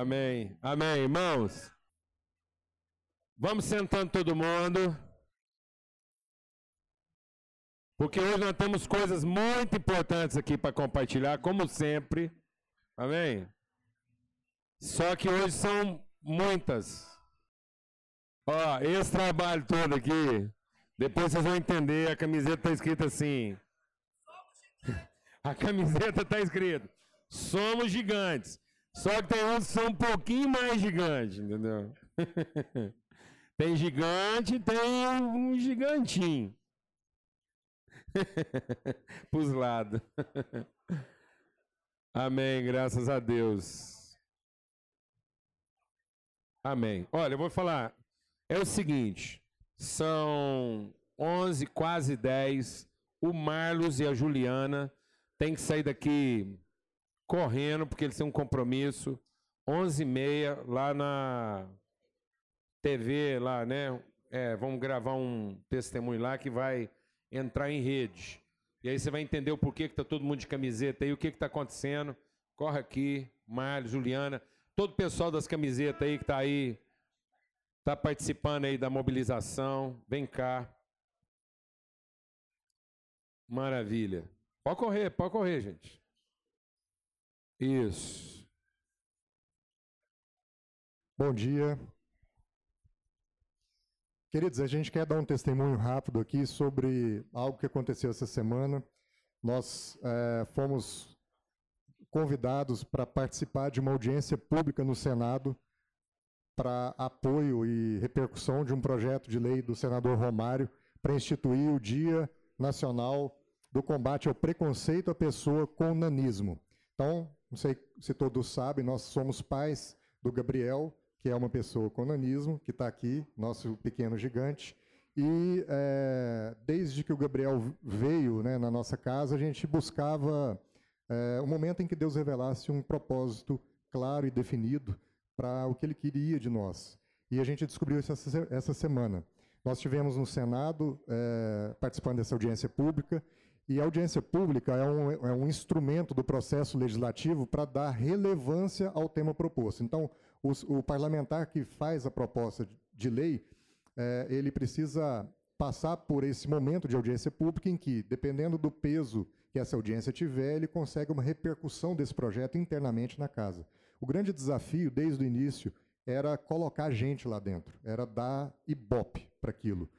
Amém. Amém, irmãos. Vamos sentando todo mundo. Porque hoje nós temos coisas muito importantes aqui para compartilhar, como sempre. Amém? Só que hoje são muitas. Ó, esse trabalho todo aqui, depois vocês vão entender, a camiseta está escrita assim. A camiseta está escrita: Somos gigantes. Só que tem uns que são um pouquinho mais gigantes, entendeu? tem gigante, tem um gigantinho. Para os lados. Amém, graças a Deus. Amém. Olha, eu vou falar. É o seguinte: são 11, quase 10. O Marlos e a Juliana têm que sair daqui correndo, porque eles têm um compromisso. 11h30 lá na TV, lá, né? É, vamos gravar um testemunho lá que vai entrar em rede. E aí você vai entender o porquê que está todo mundo de camiseta aí, o que está acontecendo. Corre aqui, Mário, Juliana, todo o pessoal das camisetas aí que está aí, está participando aí da mobilização. Vem cá. Maravilha. Pode correr, pode correr, gente. Isso. Bom dia. Queridos, a gente quer dar um testemunho rápido aqui sobre algo que aconteceu essa semana. Nós é, fomos convidados para participar de uma audiência pública no Senado para apoio e repercussão de um projeto de lei do senador Romário para instituir o Dia Nacional do Combate ao Preconceito à Pessoa com Nanismo. Então, não sei se todos sabem, nós somos pais do Gabriel, que é uma pessoa com nanismo, que está aqui, nosso pequeno gigante. E é, desde que o Gabriel veio né, na nossa casa, a gente buscava é, o momento em que Deus revelasse um propósito claro e definido para o que Ele queria de nós. E a gente descobriu isso essa, essa semana. Nós tivemos no Senado, é, participando dessa audiência pública, e a audiência pública é um, é um instrumento do processo legislativo para dar relevância ao tema proposto. Então, os, o parlamentar que faz a proposta de lei, é, ele precisa passar por esse momento de audiência pública em que, dependendo do peso que essa audiência tiver, ele consegue uma repercussão desse projeto internamente na casa. O grande desafio, desde o início, era colocar gente lá dentro, era dar ibope para aquilo.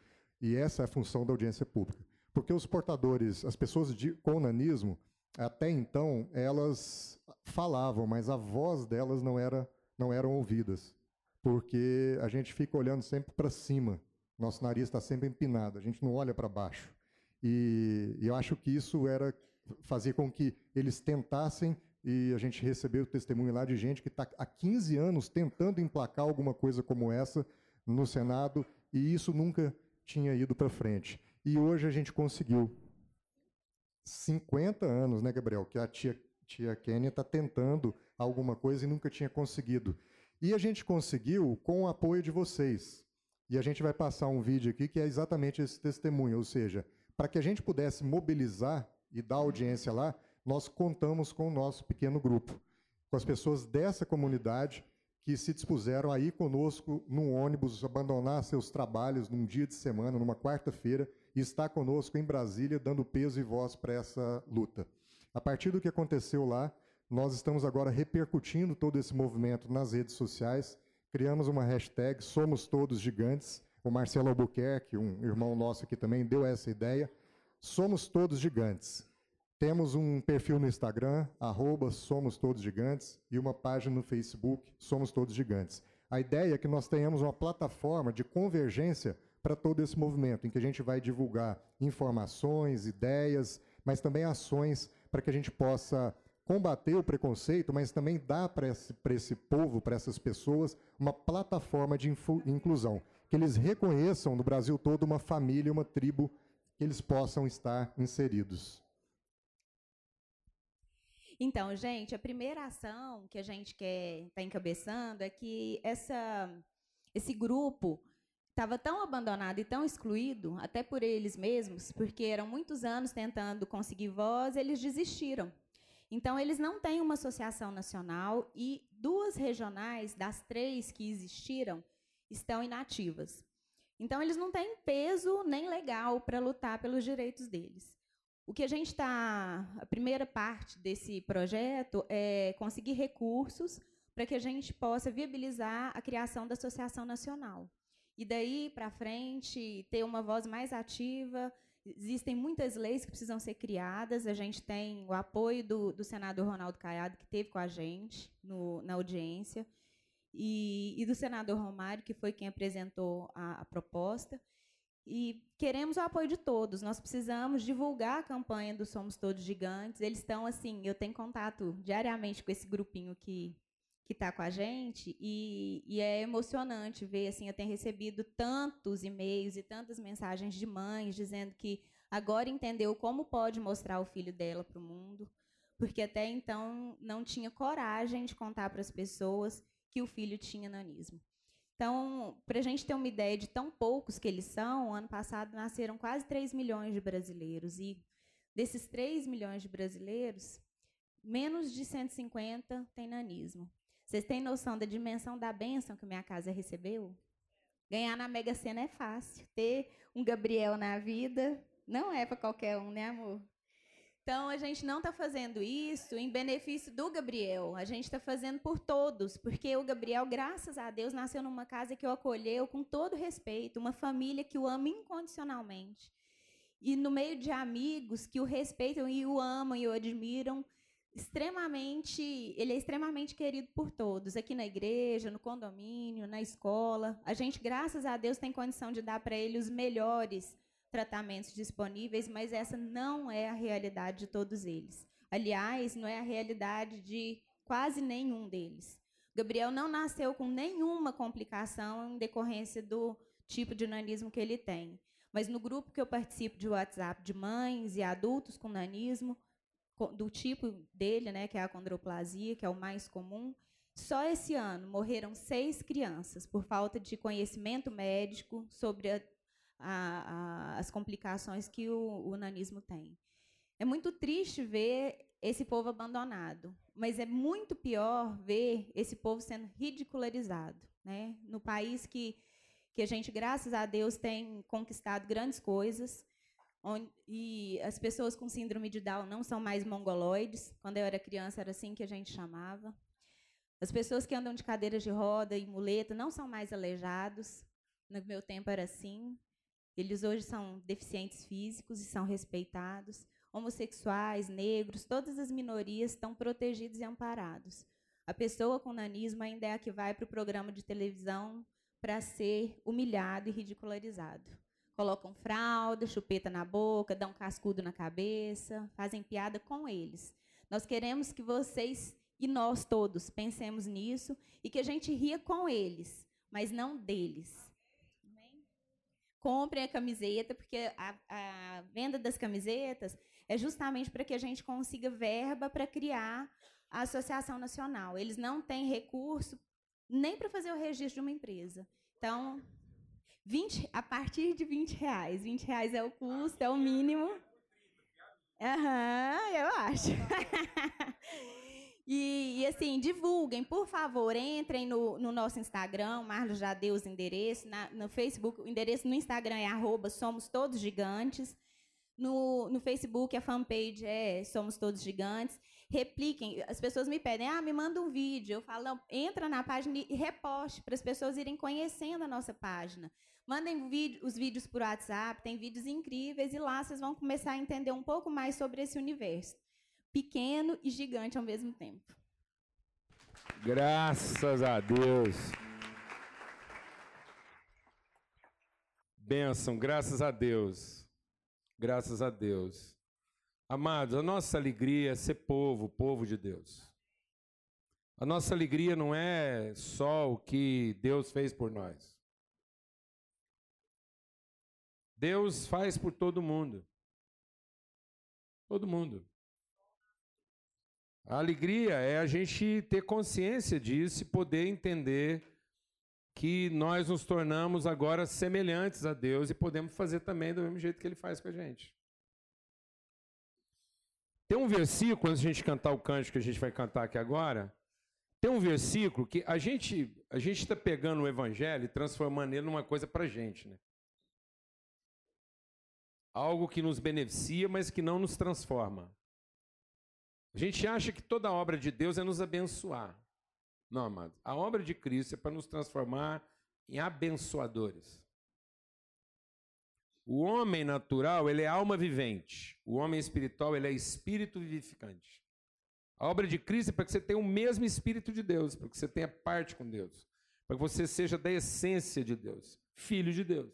E essa é a função da audiência pública. Porque os portadores, as pessoas de, com nanismo, até então, elas falavam, mas a voz delas não era não eram ouvidas, porque a gente fica olhando sempre para cima, nosso nariz está sempre empinado, a gente não olha para baixo. E, e, eu acho que isso era fazer com que eles tentassem, e a gente recebeu o testemunho lá de gente que está há 15 anos tentando emplacar alguma coisa como essa no Senado, e isso nunca tinha ido para frente. E hoje a gente conseguiu. 50 anos, né, Gabriel, que a tia, tia Kênia está tentando alguma coisa e nunca tinha conseguido. E a gente conseguiu com o apoio de vocês. E a gente vai passar um vídeo aqui que é exatamente esse testemunho, ou seja, para que a gente pudesse mobilizar e dar audiência lá, nós contamos com o nosso pequeno grupo, com as pessoas dessa comunidade que se dispuseram a ir conosco num ônibus, abandonar seus trabalhos num dia de semana, numa quarta-feira, e estar conosco em Brasília, dando peso e voz para essa luta. A partir do que aconteceu lá, nós estamos agora repercutindo todo esse movimento nas redes sociais. Criamos uma hashtag Somos Todos Gigantes. O Marcelo Albuquerque, um irmão nosso aqui também, deu essa ideia. Somos Todos Gigantes. Temos um perfil no Instagram, arroba Somos Todos Gigantes, e uma página no Facebook, Somos Todos Gigantes. A ideia é que nós tenhamos uma plataforma de convergência para todo esse movimento, em que a gente vai divulgar informações, ideias, mas também ações para que a gente possa combater o preconceito, mas também dar para esse, esse povo, para essas pessoas, uma plataforma de inclusão. Que eles reconheçam no Brasil todo uma família, uma tribo, que eles possam estar inseridos. Então, gente, a primeira ação que a gente quer estar tá encabeçando é que essa, esse grupo estava tão abandonado e tão excluído, até por eles mesmos, porque eram muitos anos tentando conseguir voz, eles desistiram. Então, eles não têm uma associação nacional e duas regionais das três que existiram estão inativas. Então, eles não têm peso nem legal para lutar pelos direitos deles. O que a gente está. A primeira parte desse projeto é conseguir recursos para que a gente possa viabilizar a criação da Associação Nacional. E daí para frente, ter uma voz mais ativa. Existem muitas leis que precisam ser criadas. A gente tem o apoio do, do senador Ronaldo Caiado, que teve com a gente no, na audiência e, e do senador Romário, que foi quem apresentou a, a proposta. E queremos o apoio de todos. Nós precisamos divulgar a campanha do Somos Todos Gigantes. Eles estão assim, eu tenho contato diariamente com esse grupinho que que está com a gente e, e, é emocionante ver assim eu tenho recebido tantos e-mails e tantas mensagens de mães dizendo que agora entendeu como pode mostrar o filho dela para o mundo porque até então não tinha coragem de contar para as pessoas que o filho tinha nanismo. Então, para a gente ter uma ideia de tão poucos que eles são, ano passado nasceram quase 3 milhões de brasileiros. E desses 3 milhões de brasileiros, menos de 150 têm nanismo. Vocês têm noção da dimensão da bênção que minha casa recebeu? Ganhar na Mega Sena é fácil. Ter um Gabriel na vida não é para qualquer um, né, amor? Então, a gente não está fazendo isso em benefício do Gabriel, a gente está fazendo por todos, porque o Gabriel, graças a Deus, nasceu numa casa que o acolheu com todo respeito, uma família que o ama incondicionalmente. E no meio de amigos que o respeitam e o amam e o admiram, extremamente, ele é extremamente querido por todos, aqui na igreja, no condomínio, na escola. A gente, graças a Deus, tem condição de dar para ele os melhores tratamentos disponíveis, mas essa não é a realidade de todos eles. Aliás, não é a realidade de quase nenhum deles. Gabriel não nasceu com nenhuma complicação em decorrência do tipo de nanismo que ele tem. Mas no grupo que eu participo de WhatsApp de mães e adultos com nanismo, do tipo dele, né, que é a condroplasia, que é o mais comum, só esse ano morreram seis crianças por falta de conhecimento médico sobre a a, a, as complicações que o, o nanismo tem. É muito triste ver esse povo abandonado, mas é muito pior ver esse povo sendo ridicularizado. Né? No país que, que a gente, graças a Deus, tem conquistado grandes coisas, onde, e as pessoas com síndrome de Down não são mais mongoloides. Quando eu era criança, era assim que a gente chamava. As pessoas que andam de cadeiras de roda e muleta não são mais aleijados. No meu tempo era assim. Eles hoje são deficientes físicos e são respeitados. Homossexuais, negros, todas as minorias estão protegidos e amparados. A pessoa com nanismo ainda é a que vai para o programa de televisão para ser humilhado e ridicularizado. Colocam fralda, chupeta na boca, dão cascudo na cabeça, fazem piada com eles. Nós queremos que vocês e nós todos pensemos nisso e que a gente ria com eles, mas não deles comprem a camiseta, porque a, a venda das camisetas é justamente para que a gente consiga verba para criar a Associação Nacional. Eles não têm recurso nem para fazer o registro de uma empresa. Então, 20, a partir de 20 reais. 20 reais é o custo, é o mínimo. Aham, uhum, eu acho. E, e, assim, divulguem, por favor, entrem no, no nosso Instagram, Marlos já deu os endereços, na, no Facebook, o endereço no Instagram é arroba Somos Todos Gigantes, no, no Facebook a fanpage é Somos Todos Gigantes. Repliquem, as pessoas me pedem, ah, me manda um vídeo. Eu falo, não, entra na página e reposte para as pessoas irem conhecendo a nossa página. Mandem vídeo, os vídeos por WhatsApp, tem vídeos incríveis, e lá vocês vão começar a entender um pouco mais sobre esse universo pequeno e gigante ao mesmo tempo. Graças a Deus. Bênção, graças a Deus. Graças a Deus. Amados, a nossa alegria é ser povo, povo de Deus. A nossa alegria não é só o que Deus fez por nós. Deus faz por todo mundo. Todo mundo. A alegria é a gente ter consciência disso e poder entender que nós nos tornamos agora semelhantes a Deus e podemos fazer também do mesmo jeito que Ele faz com a gente. Tem um versículo, antes de a gente cantar o cântico que a gente vai cantar aqui agora, Tem um versículo que a gente a gente está pegando o evangelho e transformando ele numa coisa para gente, né? Algo que nos beneficia, mas que não nos transforma. A gente acha que toda obra de Deus é nos abençoar. Não, amado. A obra de Cristo é para nos transformar em abençoadores. O homem natural, ele é alma vivente. O homem espiritual, ele é espírito vivificante. A obra de Cristo é para que você tenha o mesmo espírito de Deus, para que você tenha parte com Deus, para que você seja da essência de Deus, filho de Deus.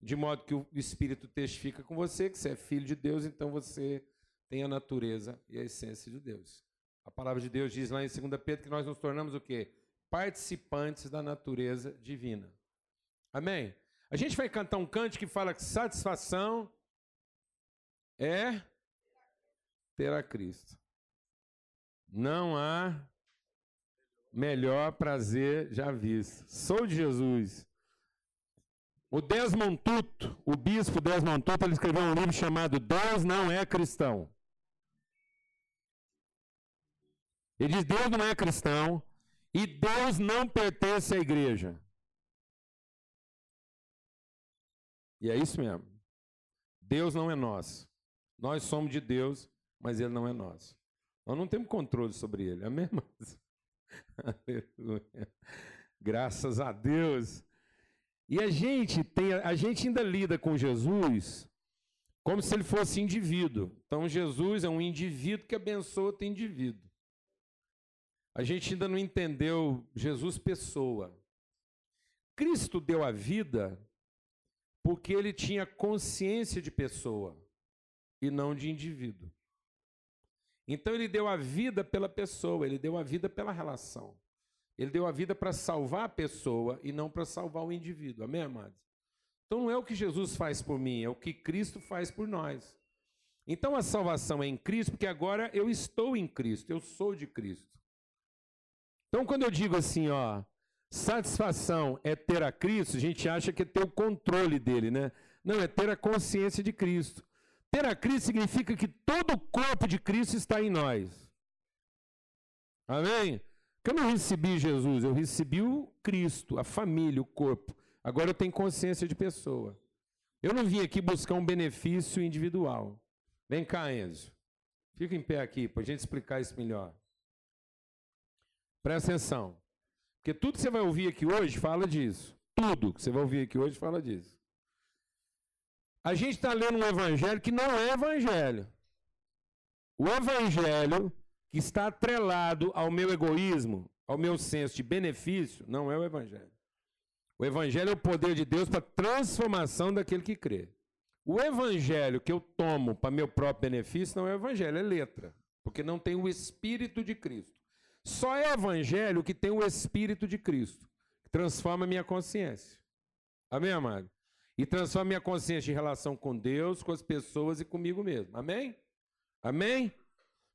De modo que o espírito testifica com você que você é filho de Deus, então você tem a natureza e a essência de Deus. A palavra de Deus diz lá em 2 Pedro que nós nos tornamos o quê? Participantes da natureza divina. Amém? A gente vai cantar um cante que fala que satisfação é ter a Cristo. Não há melhor prazer já visto. Sou de Jesus. O Desmond Tutu, o bispo Desmond Tutu, ele escreveu um livro chamado Deus não é cristão. Ele diz: Deus não é cristão e Deus não pertence à igreja. E é isso mesmo. Deus não é nosso. Nós somos de Deus, mas Ele não é nosso. Nós não temos controle sobre Ele. Amém, irmãos? Aleluia. Graças a Deus. E a gente tem, a gente ainda lida com Jesus como se ele fosse indivíduo. Então Jesus é um indivíduo que abençoa outro indivíduo. A gente ainda não entendeu Jesus pessoa. Cristo deu a vida porque ele tinha consciência de pessoa e não de indivíduo. Então ele deu a vida pela pessoa, ele deu a vida pela relação. Ele deu a vida para salvar a pessoa e não para salvar o indivíduo. Amém, amados? Então não é o que Jesus faz por mim, é o que Cristo faz por nós. Então a salvação é em Cristo, porque agora eu estou em Cristo, eu sou de Cristo. Então quando eu digo assim, ó, Satisfação é ter a Cristo, a gente acha que é ter o controle dele, né? Não, é ter a consciência de Cristo. Ter a Cristo significa que todo o corpo de Cristo está em nós. Amém? Que eu não recebi Jesus, eu recebi o Cristo, a família, o corpo. Agora eu tenho consciência de pessoa. Eu não vim aqui buscar um benefício individual. Vem cá, Enzo. Fica em pé aqui para a gente explicar isso melhor. Presta atenção. Porque tudo que você vai ouvir aqui hoje fala disso. Tudo que você vai ouvir aqui hoje fala disso. A gente está lendo um evangelho que não é evangelho. O evangelho que está atrelado ao meu egoísmo, ao meu senso de benefício, não é o evangelho. O evangelho é o poder de Deus para a transformação daquele que crê. O evangelho que eu tomo para meu próprio benefício não é o evangelho, é letra, porque não tem o espírito de Cristo. Só é evangelho que tem o Espírito de Cristo, que transforma a minha consciência. Amém, amado? E transforma a minha consciência em relação com Deus, com as pessoas e comigo mesmo. Amém? Amém?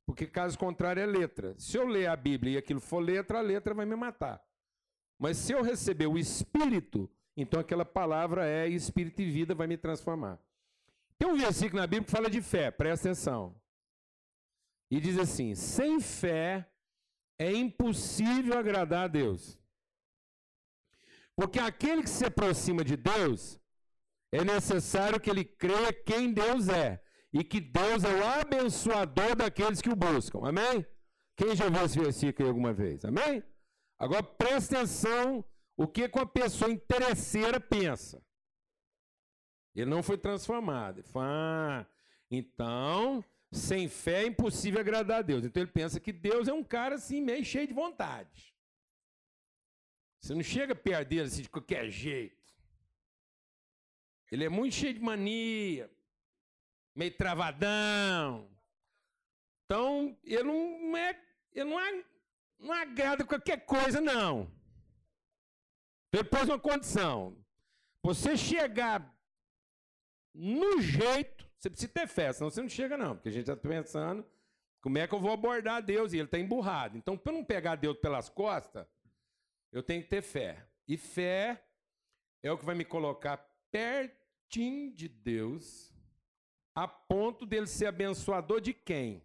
Porque caso contrário é letra. Se eu ler a Bíblia e aquilo for letra, a letra vai me matar. Mas se eu receber o Espírito, então aquela palavra é Espírito e vida, vai me transformar. Tem um versículo na Bíblia que fala de fé, presta atenção. E diz assim: sem fé é impossível agradar a Deus. Porque aquele que se aproxima de Deus, é necessário que ele creia quem Deus é. E que Deus é o abençoador daqueles que o buscam. Amém? Quem já viu esse versículo alguma vez? Amém? Agora presta atenção o que, que uma pessoa interesseira pensa. Ele não foi transformado. Ele fala, ah, então sem fé é impossível agradar a Deus. Então ele pensa que Deus é um cara assim, meio cheio de vontade. Você não chega perto dele assim de qualquer jeito. Ele é muito cheio de mania, meio travadão. Então, ele não é, ele não, é, não agrada qualquer coisa, não. Depois uma condição. Você chegar no jeito você precisa ter fé, senão você não chega, não. Porque a gente está pensando como é que eu vou abordar Deus e ele está emburrado. Então, para não pegar Deus pelas costas, eu tenho que ter fé. E fé é o que vai me colocar pertinho de Deus, a ponto dele ser abençoador de quem?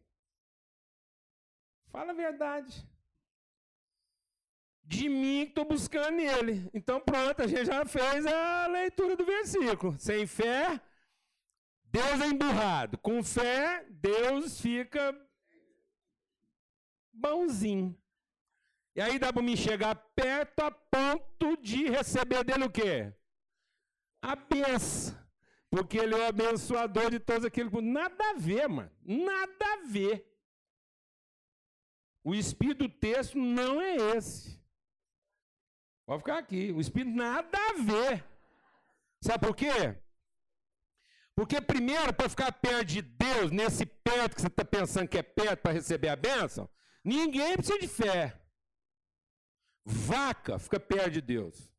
Fala a verdade. de mim que estou buscando nele. Então pronto, a gente já fez a leitura do versículo. Sem fé, Deus é emburrado. Com fé, Deus fica bonzinho. E aí dá para me chegar perto a ponto de receber dele o quê? A benção. Porque ele é o abençoador de todos aqueles. Nada a ver, mano. Nada a ver. O espírito do texto não é esse. Pode ficar aqui. O espírito nada a ver. Sabe por quê? Porque, primeiro, para ficar perto de Deus, nesse perto que você está pensando que é perto para receber a bênção, ninguém precisa de fé. Vaca fica perto de Deus.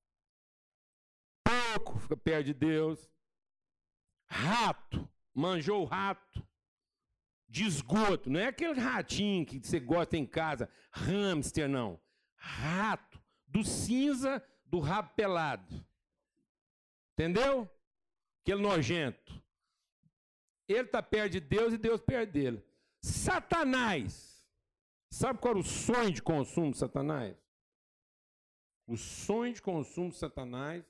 Porco fica perto de Deus. Rato, manjou o rato. De esgoto, não é aquele ratinho que você gosta em casa, hamster, não. Rato, do cinza do rabo pelado. Entendeu? Aquele nojento. Ele está perto de Deus e Deus perto dele. Satanás. Sabe qual era o sonho de consumo de Satanás? O sonho de consumo de Satanás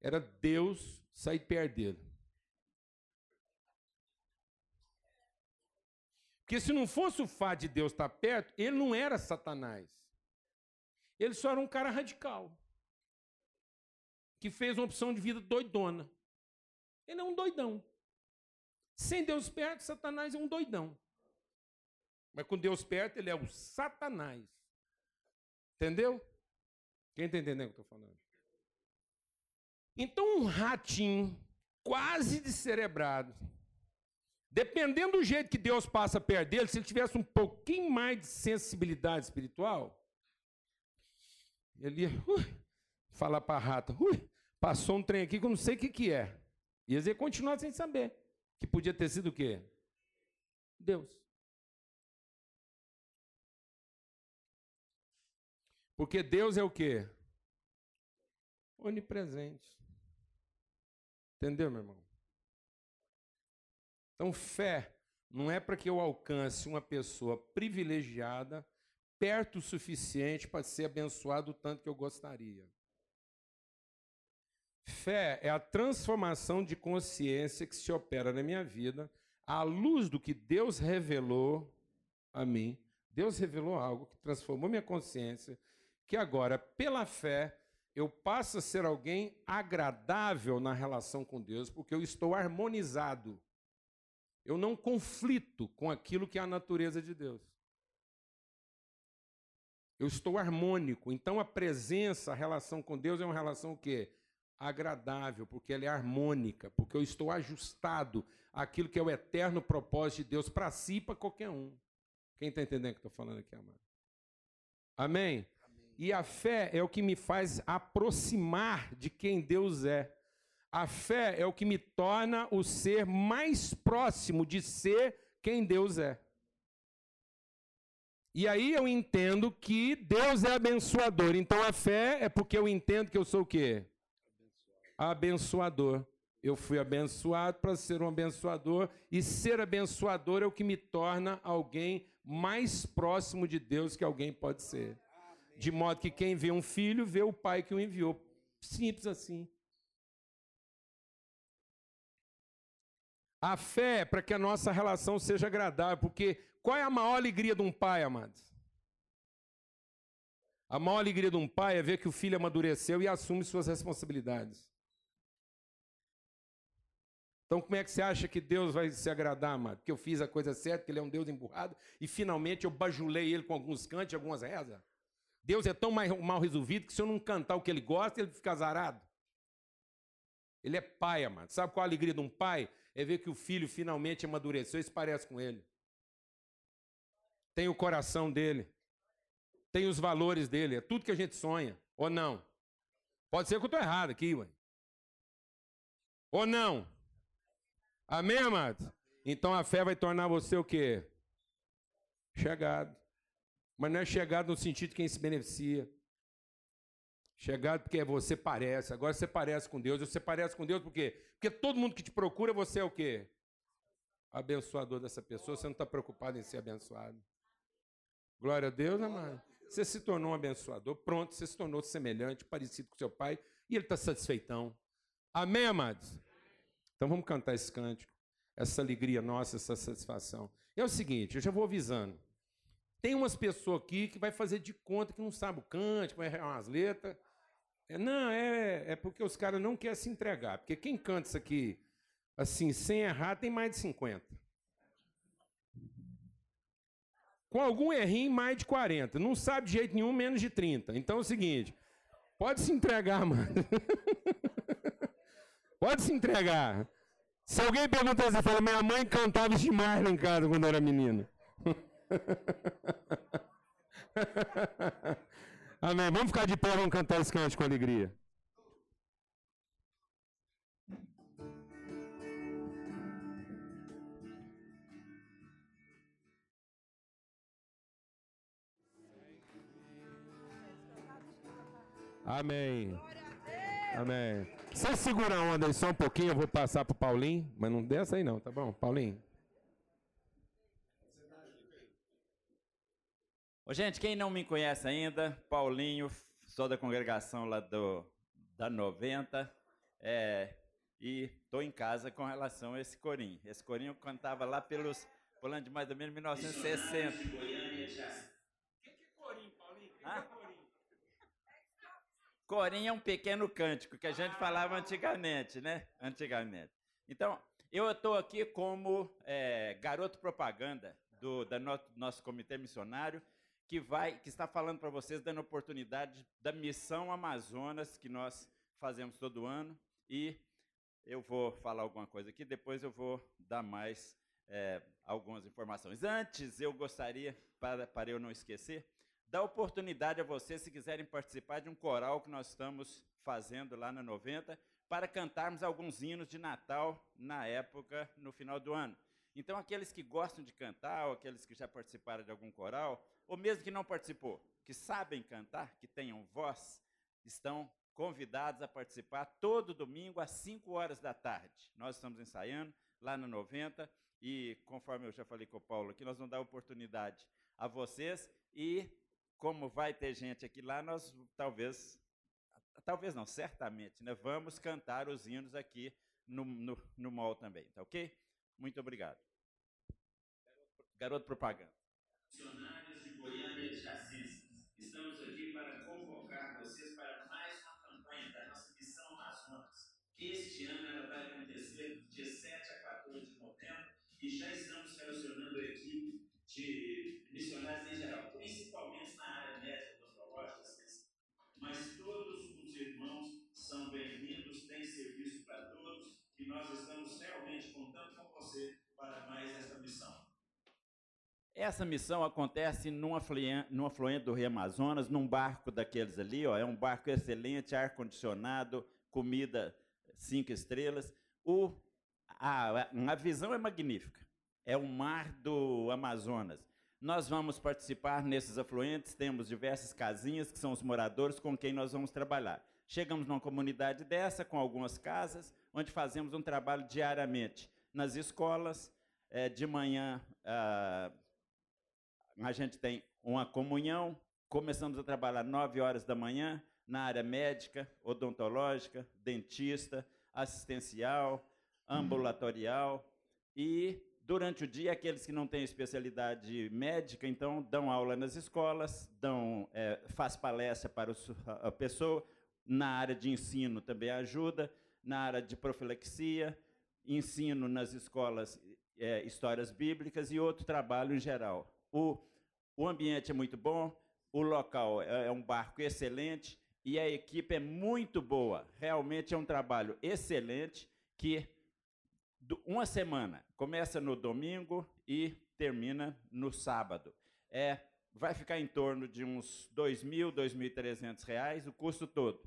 era Deus sair perto dele. Porque se não fosse o fato de Deus estar perto, ele não era Satanás. Ele só era um cara radical. Que fez uma opção de vida doidona. Ele é um doidão. Sem Deus perto, Satanás é um doidão. Mas com Deus perto, ele é o Satanás. Entendeu? Quem está entendendo o que eu estou falando? Então, um ratinho quase descerebrado, dependendo do jeito que Deus passa perto dele, se ele tivesse um pouquinho mais de sensibilidade espiritual, ele ia uh, falar para a rata: uh, passou um trem aqui que eu não sei o que, que é. E eles iam continuar sem saber. Que podia ter sido o quê? Deus. Porque Deus é o quê? Onipresente. Entendeu, meu irmão? Então, fé não é para que eu alcance uma pessoa privilegiada, perto o suficiente para ser abençoado o tanto que eu gostaria. Fé é a transformação de consciência que se opera na minha vida à luz do que Deus revelou a mim. Deus revelou algo que transformou minha consciência que agora, pela fé, eu passo a ser alguém agradável na relação com Deus, porque eu estou harmonizado. Eu não conflito com aquilo que é a natureza de Deus. Eu estou harmônico. Então a presença, a relação com Deus é uma relação o quê? Agradável, porque ela é harmônica, porque eu estou ajustado àquilo que é o eterno propósito de Deus para si e para qualquer um. Quem está entendendo o que estou falando aqui, amado? Amém? E a fé é o que me faz aproximar de quem Deus é. A fé é o que me torna o ser mais próximo de ser quem Deus é. E aí eu entendo que Deus é abençoador. Então a fé é porque eu entendo que eu sou o quê? Abençoador. Eu fui abençoado para ser um abençoador, e ser abençoador é o que me torna alguém mais próximo de Deus que alguém pode ser. De modo que quem vê um filho vê o pai que o enviou. Simples assim. A fé é para que a nossa relação seja agradável, porque qual é a maior alegria de um pai, amados? A maior alegria de um pai é ver que o filho amadureceu e assume suas responsabilidades. Então, como é que você acha que Deus vai se agradar, amado? Que eu fiz a coisa certa, que Ele é um Deus emburrado, e finalmente eu bajulei Ele com alguns cantos algumas rezas? Deus é tão mal resolvido que se eu não cantar o que ele gosta, ele fica azarado. Ele é pai, amado. Sabe qual a alegria de um pai? É ver que o filho finalmente amadureceu e se parece com ele. Tem o coração dele. Tem os valores dele. É tudo que a gente sonha. Ou não? Pode ser que eu estou errado aqui, ué. Ou não? Amém, amado? Então a fé vai tornar você o quê? Chegado. Mas não é chegado no sentido de quem se beneficia. Chegado porque você parece. Agora você parece com Deus. Você parece com Deus por quê? Porque todo mundo que te procura, você é o quê? Abençoador dessa pessoa. Você não está preocupado em ser abençoado. Glória a Deus, amado. Você se tornou um abençoador, pronto, você se tornou semelhante, parecido com seu pai, e ele está satisfeitão. Amém, amados? Então vamos cantar esse cântico, essa alegria nossa, essa satisfação. É o seguinte, eu já vou avisando. Tem umas pessoas aqui que vai fazer de conta que não sabe o cântico, vai errar umas letras. É, não, é, é porque os caras não querem se entregar. Porque quem canta isso aqui, assim, sem errar, tem mais de 50. Com algum errinho, mais de 40. Não sabe de jeito nenhum, menos de 30. Então é o seguinte, pode se entregar, mano. pode se entregar. Se alguém perguntar, você fala, minha mãe cantava demais lá em casa quando era menino. Amém. Vamos ficar de pé, vamos cantar esse canto com alegria. Amém. Amém. Você segura a onda aí só um pouquinho, eu vou passar para o Paulinho, mas não desce aí não, tá bom? Paulinho. Ô, gente, quem não me conhece ainda, Paulinho, sou da congregação lá do, da 90, é, e estou em casa com relação a esse corinho. Esse corinho cantava lá pelos, pulando de mais ou menos 1960. O que, é corinho, Paulinho? Que Corinho é um pequeno cântico que a gente falava antigamente, né? Antigamente. Então, eu estou aqui como é, garoto propaganda do da no, nosso comitê missionário que vai, que está falando para vocês, dando oportunidade da missão Amazonas que nós fazemos todo ano e eu vou falar alguma coisa aqui, depois eu vou dar mais é, algumas informações. Antes, eu gostaria, para, para eu não esquecer, dar oportunidade a vocês, se quiserem participar de um coral que nós estamos fazendo lá na 90, para cantarmos alguns hinos de Natal na época, no final do ano. Então, aqueles que gostam de cantar, ou aqueles que já participaram de algum coral, ou mesmo que não participou, que sabem cantar, que tenham voz, estão convidados a participar todo domingo às 5 horas da tarde. Nós estamos ensaiando lá no 90 e, conforme eu já falei com o Paulo aqui, nós vamos dar oportunidade a vocês e, como vai ter gente aqui lá, nós talvez, talvez não, certamente, né, vamos cantar os hinos aqui no, no, no mall também, tá ok? Muito obrigado. Garoto propaganda. Funcionários de Goiânia e Jacinto, estamos aqui para convocar vocês para mais uma campanha da nossa Missão Amazonas, que este ano ela vai acontecer de 7 a 14 de novembro e já estamos relacionando a equipe de missionários em geral, principalmente na área médica odontológica, mas todos os irmãos são bem-vindos, tem serviço para todos e nós estamos realmente contando com você para mais essa missão. Essa missão acontece num afluente, afluente do Rio Amazonas, num barco daqueles ali, ó, é um barco excelente, ar-condicionado, comida cinco estrelas. O, a, a visão é magnífica, é o mar do Amazonas. Nós vamos participar nesses afluentes, temos diversas casinhas que são os moradores com quem nós vamos trabalhar. Chegamos numa comunidade dessa, com algumas casas, onde fazemos um trabalho diariamente. Nas escolas, é, de manhã, ah, a gente tem uma comunhão, começamos a trabalhar 9 horas da manhã na área médica, odontológica, dentista, assistencial, ambulatorial. E durante o dia aqueles que não têm especialidade médica então dão aula nas escolas, dão é, faz palestra para a pessoa. Na área de ensino também ajuda, na área de profilaxia, ensino nas escolas é, histórias bíblicas e outro trabalho em geral. O, o ambiente é muito bom, o local é, é um barco excelente e a equipe é muito boa. Realmente é um trabalho excelente que uma semana começa no domingo e termina no sábado. É, vai ficar em torno de uns R$ 2.000, R$ 2.300 o custo todo.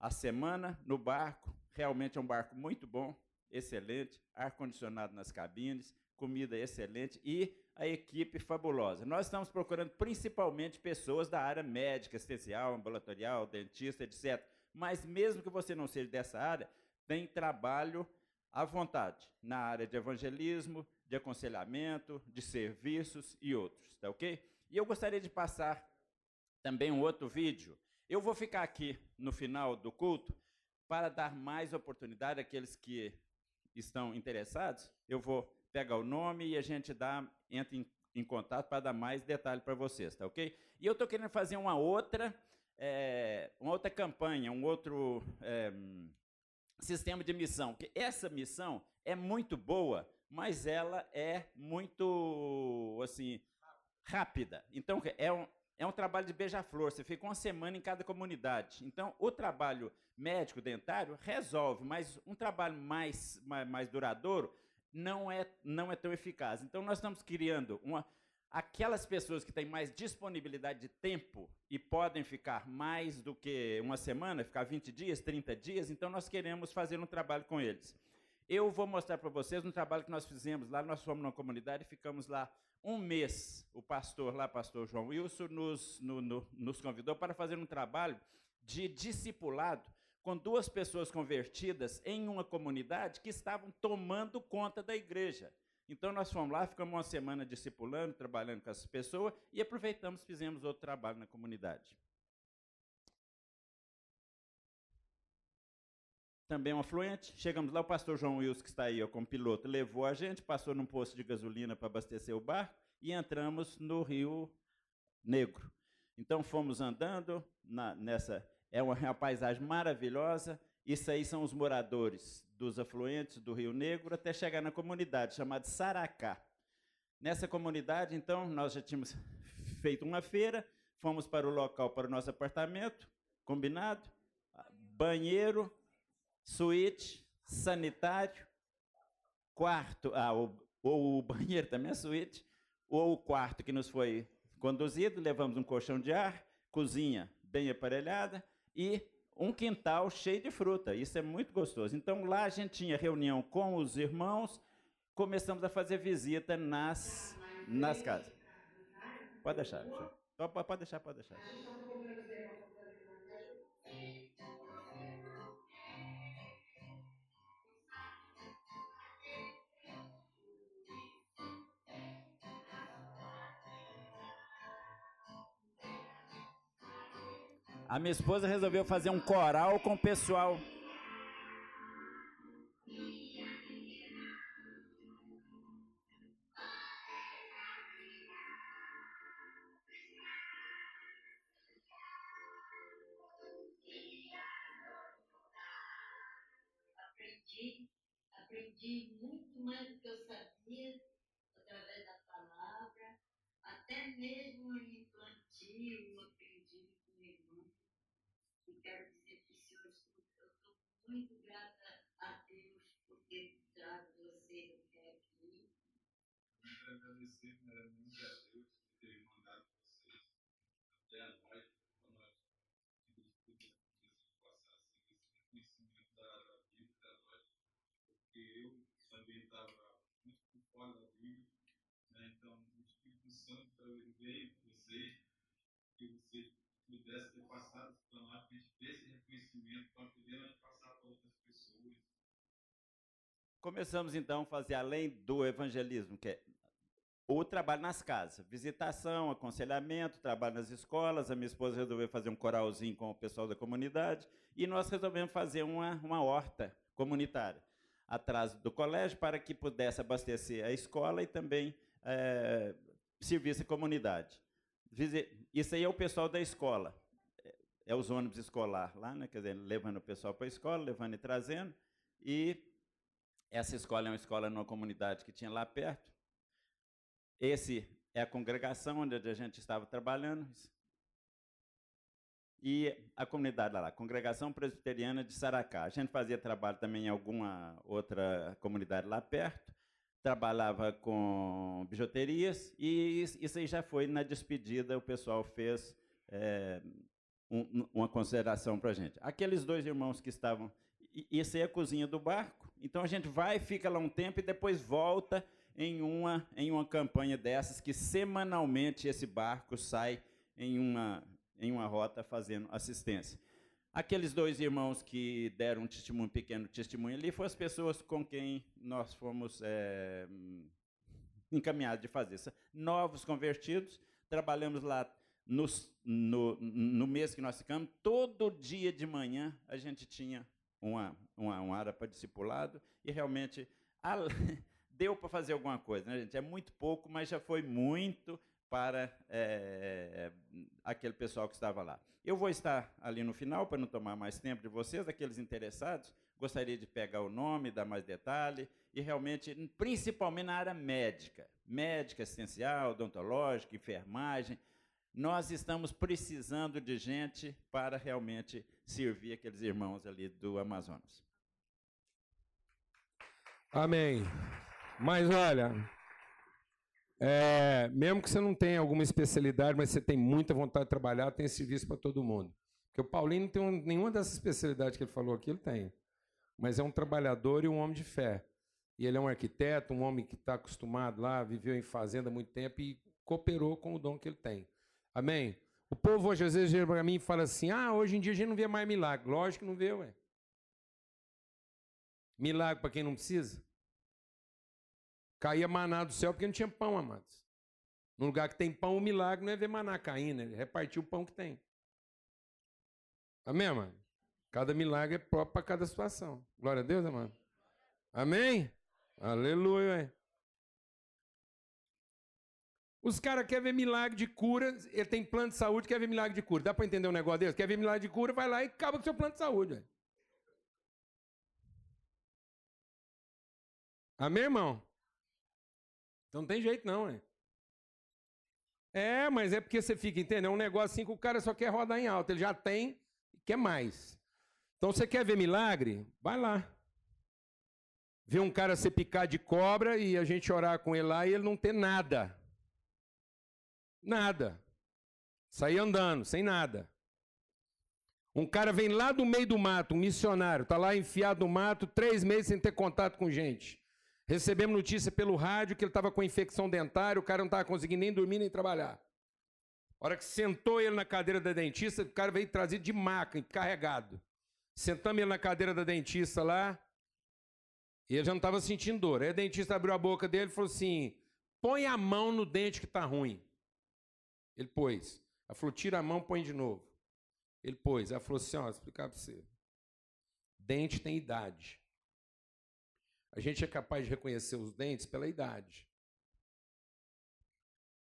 A semana no barco, realmente é um barco muito bom, excelente, ar-condicionado nas cabines, comida excelente e a equipe fabulosa. Nós estamos procurando principalmente pessoas da área médica, assistencial, ambulatorial, dentista, etc. Mas mesmo que você não seja dessa área, tem trabalho à vontade na área de evangelismo, de aconselhamento, de serviços e outros, tá ok? E eu gostaria de passar também um outro vídeo. Eu vou ficar aqui no final do culto para dar mais oportunidade àqueles que estão interessados. Eu vou pegar o nome e a gente dá, entra em, em contato para dar mais detalhe para vocês, tá ok? E eu estou querendo fazer uma outra, é, uma outra campanha, um outro é, sistema de missão. Que essa missão é muito boa, mas ela é muito assim rápida. Então é um, é um trabalho de beija-flor, você fica uma semana em cada comunidade. Então, o trabalho médico-dentário resolve, mas um trabalho mais, mais, mais, duradouro não é, não é tão eficaz. Então, nós estamos criando uma, aquelas pessoas que têm mais disponibilidade de tempo e podem ficar mais do que uma semana, ficar 20 dias, 30 dias, então nós queremos fazer um trabalho com eles. Eu vou mostrar para vocês um trabalho que nós fizemos lá, nós fomos numa comunidade e ficamos lá um mês, o pastor lá, pastor João Wilson, nos, no, no, nos convidou para fazer um trabalho de discipulado com duas pessoas convertidas em uma comunidade que estavam tomando conta da igreja. Então nós fomos lá, ficamos uma semana discipulando, trabalhando com essas pessoas e aproveitamos, fizemos outro trabalho na comunidade. também um afluente. Chegamos lá, o pastor João Wilson, que está aí ó, como piloto, levou a gente, passou num posto de gasolina para abastecer o barco e entramos no Rio Negro. Então fomos andando na, nessa. É uma, uma paisagem maravilhosa. Isso aí são os moradores dos afluentes do Rio Negro até chegar na comunidade chamada Saracá. Nessa comunidade, então, nós já tínhamos feito uma feira, fomos para o local, para o nosso apartamento, combinado, banheiro, suíte, sanitário, quarto, ah, o, ou o banheiro também é suíte, ou o quarto que nos foi conduzido, levamos um colchão de ar, cozinha bem aparelhada e um quintal cheio de fruta. Isso é muito gostoso. Então lá a gente tinha reunião com os irmãos, começamos a fazer visita nas, nas casas. Pode deixar, pode deixar, pode deixar. A minha esposa resolveu fazer um coral com o pessoal. Agradecer primeiramente a Deus por ter mandado vocês até a nós, para nós que passar assim, esse conhecimento da, da Bíblia para nós, porque eu também estava muito por fora da Bíblia, né? então o Espírito Santo veio com vocês, que vocês pudessem ter passado esse reconhecimento para poder passar para outras pessoas. Começamos então a fazer, além do evangelismo, que é o trabalho nas casas, visitação, aconselhamento, trabalho nas escolas. A minha esposa resolveu fazer um coralzinho com o pessoal da comunidade e nós resolvemos fazer uma, uma horta comunitária atrás do colégio para que pudesse abastecer a escola e também é, serviço à comunidade. Isso aí é o pessoal da escola é os ônibus escolar lá, né? quer dizer, levando o pessoal para a escola, levando e trazendo. E essa escola é uma escola numa comunidade que tinha lá perto. Esse é a congregação onde a gente estava trabalhando. E a comunidade lá, Congregação Presbiteriana de Saracá. A gente fazia trabalho também em alguma outra comunidade lá perto. Trabalhava com bijuterias e isso aí já foi na despedida, o pessoal fez é, um, uma consideração para a gente. Aqueles dois irmãos que estavam. Isso aí é a cozinha do barco. Então a gente vai, fica lá um tempo e depois volta em uma, em uma campanha dessas que semanalmente esse barco sai em uma, em uma rota fazendo assistência. Aqueles dois irmãos que deram um testemunho, um pequeno testemunho ali, foram as pessoas com quem nós fomos é, encaminhados de fazer. Novos convertidos, trabalhamos lá nos- no, no mês que nós ficamos, todo dia de manhã a gente tinha uma, uma, uma área para discipulado e realmente deu para fazer alguma coisa, né, gente? É muito pouco, mas já foi muito para eh, aquele pessoal que estava lá. Eu vou estar ali no final para não tomar mais tempo de vocês, aqueles interessados. Gostaria de pegar o nome, dar mais detalhe e realmente, principalmente na área médica, médica, assistencial, odontológica, enfermagem, nós estamos precisando de gente para realmente servir aqueles irmãos ali do Amazonas. Amém. Mas olha, é, mesmo que você não tenha alguma especialidade, mas você tem muita vontade de trabalhar, tem serviço para todo mundo. Porque o Paulinho não tem um- nenhuma dessas especialidades que ele falou aqui, ele tem. Mas é um trabalhador e um homem de fé. E ele é um arquiteto, um homem que está acostumado lá, viveu em fazenda há muito tempo e cooperou com o dom que ele tem. Amém? O povo hoje às vezes chega para mim e fala assim: ah, hoje em dia a gente não vê mais milagre. Lógico que não vê, ué. Milagre para quem não precisa? Caía maná do céu porque não tinha pão, amados. No lugar que tem pão, o milagre não é ver maná caindo, é repartir o pão que tem. Amém, mano? Cada milagre é próprio para cada situação. Glória a Deus, amado. Amém? Aleluia. Os caras querem ver milagre de cura, ele tem plano de saúde, quer ver milagre de cura. Dá para entender um negócio desse? Quer ver milagre de cura, vai lá e acaba com o seu plano de saúde. Amém, irmão? Então não tem jeito não, é. É, mas é porque você fica entendendo, é um negócio assim que o cara só quer rodar em alta, ele já tem e quer mais. Então você quer ver milagre? Vai lá. Ver um cara ser picado de cobra e a gente orar com ele lá e ele não ter nada. Nada. Sair andando, sem nada. Um cara vem lá do meio do mato, um missionário, tá lá enfiado no mato, três meses sem ter contato com gente. Recebemos notícia pelo rádio que ele estava com infecção dentária, o cara não estava conseguindo nem dormir nem trabalhar. A hora que sentou ele na cadeira da dentista, o cara veio trazido de maca, carregado. Sentamos ele na cadeira da dentista lá, e ele já não estava sentindo dor. Aí a dentista abriu a boca dele e falou assim: põe a mão no dente que está ruim. Ele pôs. Ela falou: tira a mão, põe de novo. Ele pôs. Ela falou assim: ó, vou explicar para você. Dente tem idade. A gente é capaz de reconhecer os dentes pela idade.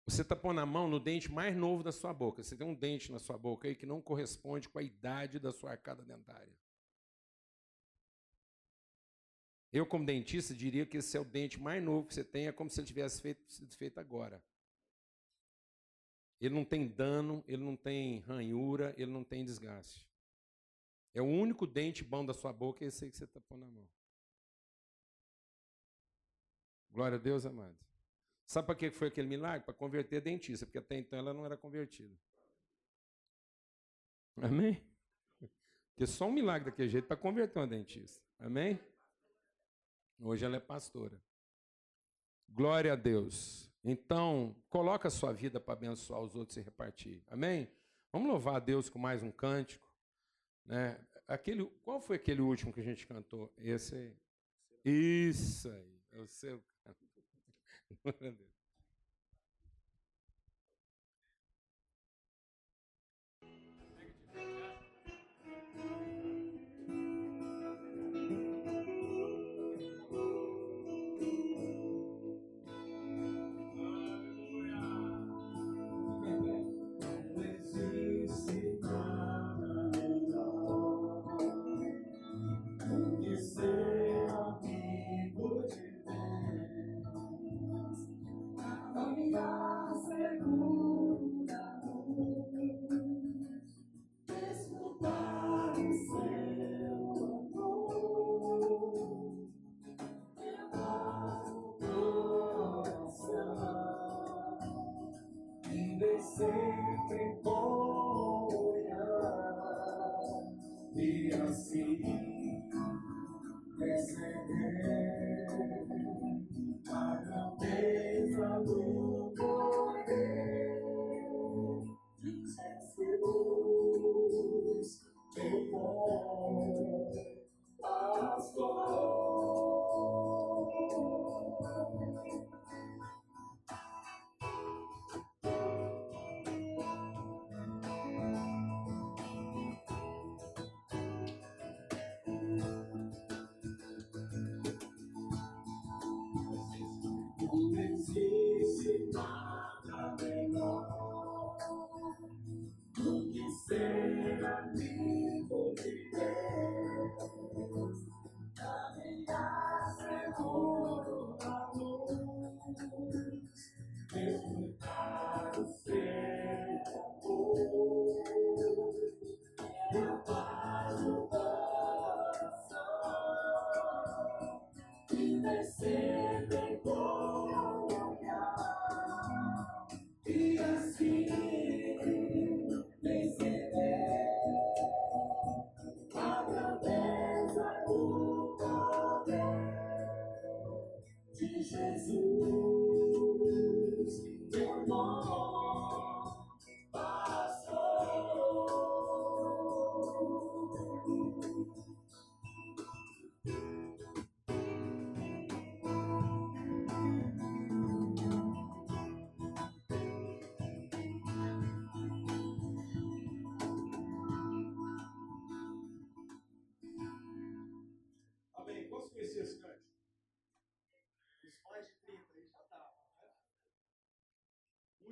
Você está pondo a mão no dente mais novo da sua boca. Você tem um dente na sua boca aí que não corresponde com a idade da sua arcada dentária. Eu, como dentista, diria que esse é o dente mais novo que você tem, é como se ele tivesse feito, sido feito agora. Ele não tem dano, ele não tem ranhura, ele não tem desgaste. É o único dente bom da sua boca, é esse aí que você está pondo na mão. Glória a Deus, amados. Sabe para que foi aquele milagre? Para converter dentista, porque até então ela não era convertida. Amém? Porque só um milagre daquele jeito para converter uma dentista. Amém? Hoje ela é pastora. Glória a Deus. Então, coloca a sua vida para abençoar os outros e repartir. Amém? Vamos louvar a Deus com mais um cântico. Né? Aquele, qual foi aquele último que a gente cantou? Esse aí. Isso aí. É o seu Glória a Deus.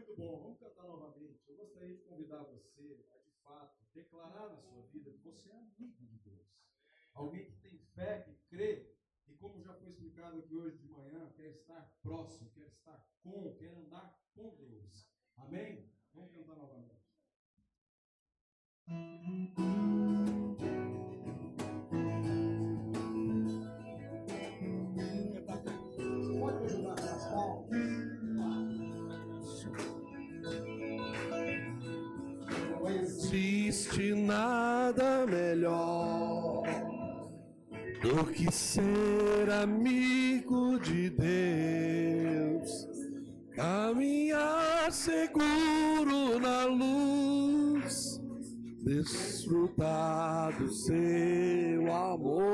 Muito bom, vamos cantar novamente. Eu gostaria de convidar você a, de fato, declarar na sua vida que você é amigo de Deus. Alguém que tem fé, que crê, e como já foi explicado aqui hoje de manhã, quer estar próximo, quer estar com, quer andar com Deus. Amém? Vamos cantar novamente. Você pode me ajudar as existe nada melhor do que ser amigo de Deus, caminhar seguro na luz, desfrutar do seu amor,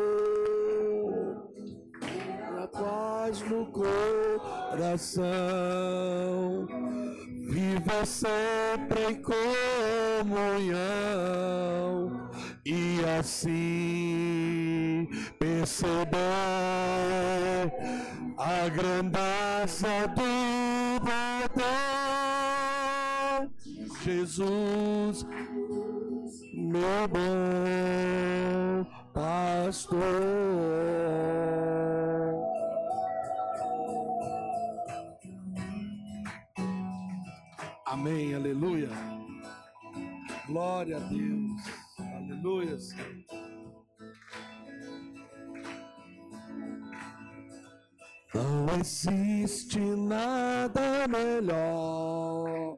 a paz no coração. Viva sempre em comunhão e assim perceber a grandeza do poder de Jesus, meu bom pastor. Amém, aleluia. Glória a Deus. Aleluia. Não existe nada melhor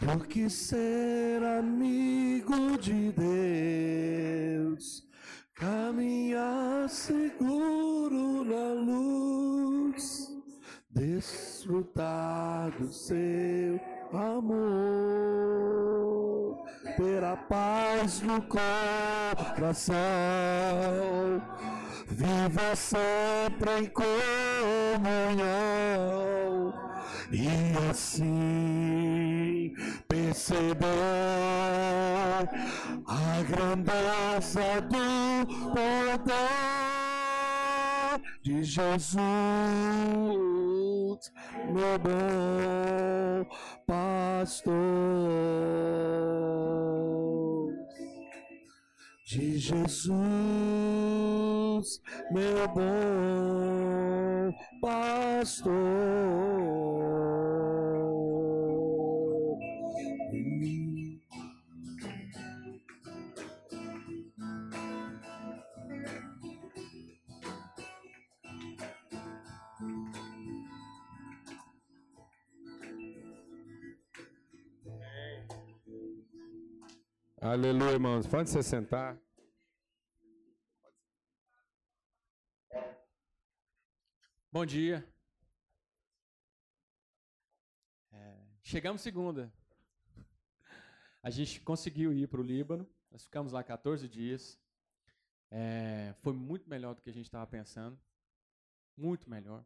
do que ser amigo de Deus, caminhar seguro na luz, desfrutar do seu amor, ter a paz no coração. Viva sempre em comunhão e assim perceber a grandeza do poder de Jesus, meu bom pastor de Jesus, meu bom pastor. Aleluia, irmãos. Pode se sentar. Bom dia. É, chegamos segunda. A gente conseguiu ir para o Líbano. Nós ficamos lá 14 dias. É, foi muito melhor do que a gente estava pensando. Muito melhor.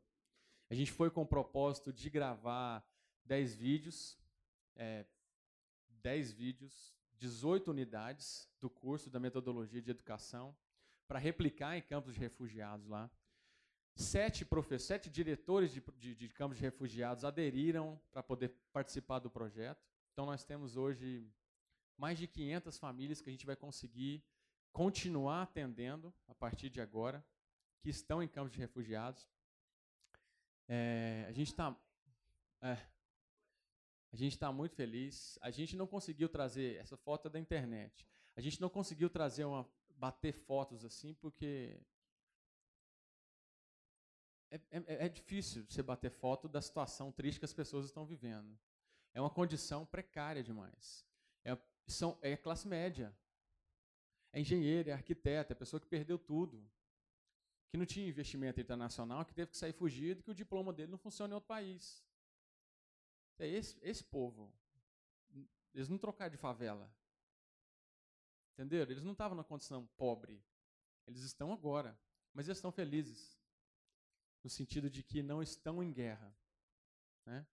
A gente foi com o propósito de gravar 10 vídeos. É, 10 vídeos, 18 unidades do curso da metodologia de educação para replicar em campos de refugiados lá. Sete sete diretores de, de, de campos de refugiados aderiram para poder participar do projeto. Então nós temos hoje mais de 500 famílias que a gente vai conseguir continuar atendendo a partir de agora, que estão em campos de refugiados. É, a gente está é, a gente está muito feliz. A gente não conseguiu trazer essa foto é da internet. A gente não conseguiu trazer uma bater fotos assim porque é, é, é difícil você bater foto da situação triste que as pessoas estão vivendo. É uma condição precária demais. É, são, é classe média. É engenheiro, é arquiteto, é pessoa que perdeu tudo. que não tinha investimento internacional, que teve que sair fugido, que o diploma dele não funciona em outro país. É esse, esse povo. Eles não trocaram de favela. Entenderam? Eles não estavam na condição pobre. Eles estão agora. Mas eles estão felizes. No sentido de que não estão em guerra. Né?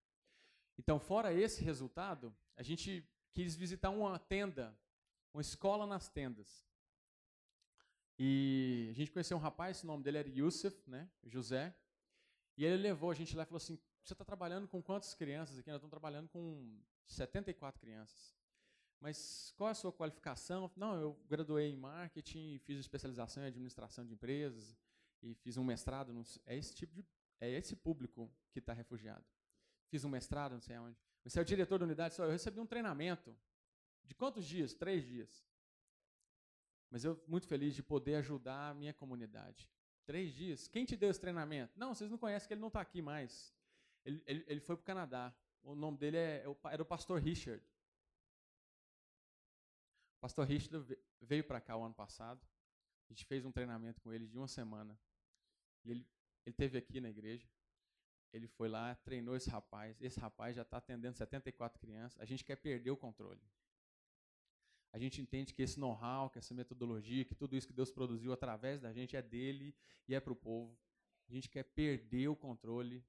Então, fora esse resultado, a gente quis visitar uma tenda, uma escola nas tendas. E a gente conheceu um rapaz, o nome dele era Yusuf, né? José. E ele levou a gente lá e falou assim: Você está trabalhando com quantas crianças aqui? Nós estamos trabalhando com 74 crianças. Mas qual é a sua qualificação? Não, eu graduei em marketing, fiz especialização em administração de empresas e fiz um mestrado. No, é esse tipo de, é esse público que está refugiado. Fiz um mestrado, não sei aonde. Você é o diretor da unidade, só eu recebi um treinamento de quantos dias? Três dias. Mas eu muito feliz de poder ajudar a minha comunidade. Três dias. Quem te deu esse treinamento? Não, vocês não conhecem, que ele não está aqui mais. Ele, ele, ele foi para o Canadá. O nome dele é, é era o pastor Richard. O pastor Richard veio para cá o ano passado. A gente fez um treinamento com ele de uma semana. E ele, ele teve aqui na igreja. Ele foi lá, treinou esse rapaz. Esse rapaz já está atendendo 74 crianças. A gente quer perder o controle. A gente entende que esse know-how, que essa metodologia, que tudo isso que Deus produziu através da gente é dele e é para o povo. A gente quer perder o controle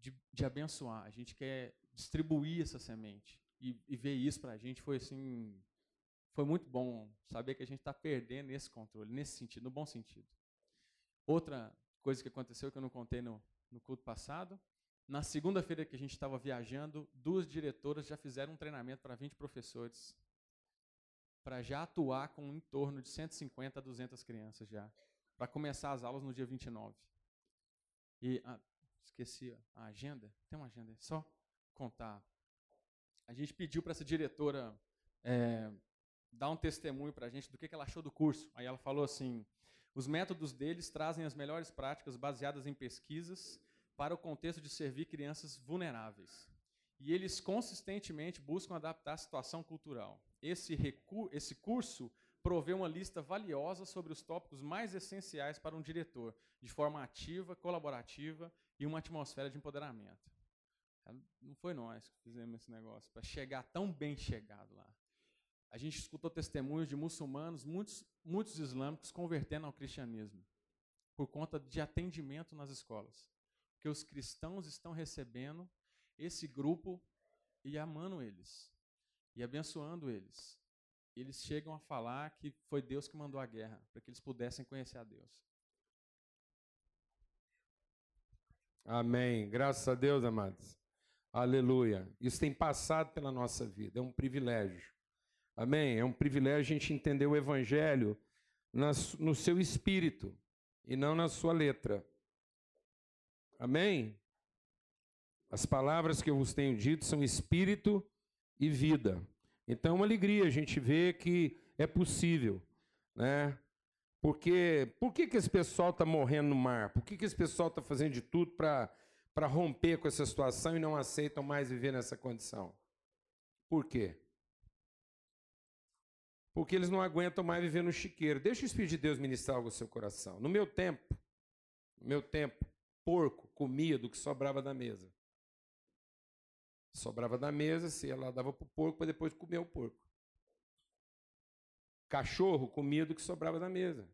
de, de abençoar. A gente quer distribuir essa semente. E, e ver isso para a gente foi assim. Foi muito bom saber que a gente está perdendo esse controle, nesse sentido, no bom sentido. Outra coisa que aconteceu que eu não contei no, no culto passado. Na segunda-feira que a gente estava viajando, duas diretoras já fizeram um treinamento para 20 professores para já atuar com em torno de 150 a 200 crianças já, para começar as aulas no dia 29. E ah, esqueci a agenda, tem uma agenda, só contar. A gente pediu para essa diretora é, dar um testemunho para a gente do que, que ela achou do curso. Aí ela falou assim: os métodos deles trazem as melhores práticas baseadas em pesquisas para o contexto de servir crianças vulneráveis. E eles consistentemente buscam adaptar a situação cultural. Esse, esse curso provê uma lista valiosa sobre os tópicos mais essenciais para um diretor, de forma ativa, colaborativa e uma atmosfera de empoderamento. Não foi nós que fizemos esse negócio, para chegar tão bem chegado lá. A gente escutou testemunhos de muçulmanos, muitos, muitos islâmicos convertendo ao cristianismo, por conta de atendimento nas escolas. Porque os cristãos estão recebendo esse grupo e amando eles e abençoando eles. Eles chegam a falar que foi Deus que mandou a guerra, para que eles pudessem conhecer a Deus. Amém. Graças a Deus, amados. Aleluia. Isso tem passado pela nossa vida, é um privilégio. Amém? É um privilégio a gente entender o Evangelho no seu espírito e não na sua letra. Amém? As palavras que eu vos tenho dito são espírito e vida. Então é uma alegria a gente ver que é possível, né? Porque por que, que esse pessoal está morrendo no mar? Por que, que esse pessoal está fazendo de tudo para romper com essa situação e não aceitam mais viver nessa condição? Por quê? Porque eles não aguentam mais viver no chiqueiro. Deixa o Espírito de Deus ministrar algo no seu coração. No meu tempo, no meu tempo, porco comia do que sobrava da mesa. Sobrava da mesa, se ela dava para o porco para depois comer o porco. Cachorro comia do que sobrava da mesa.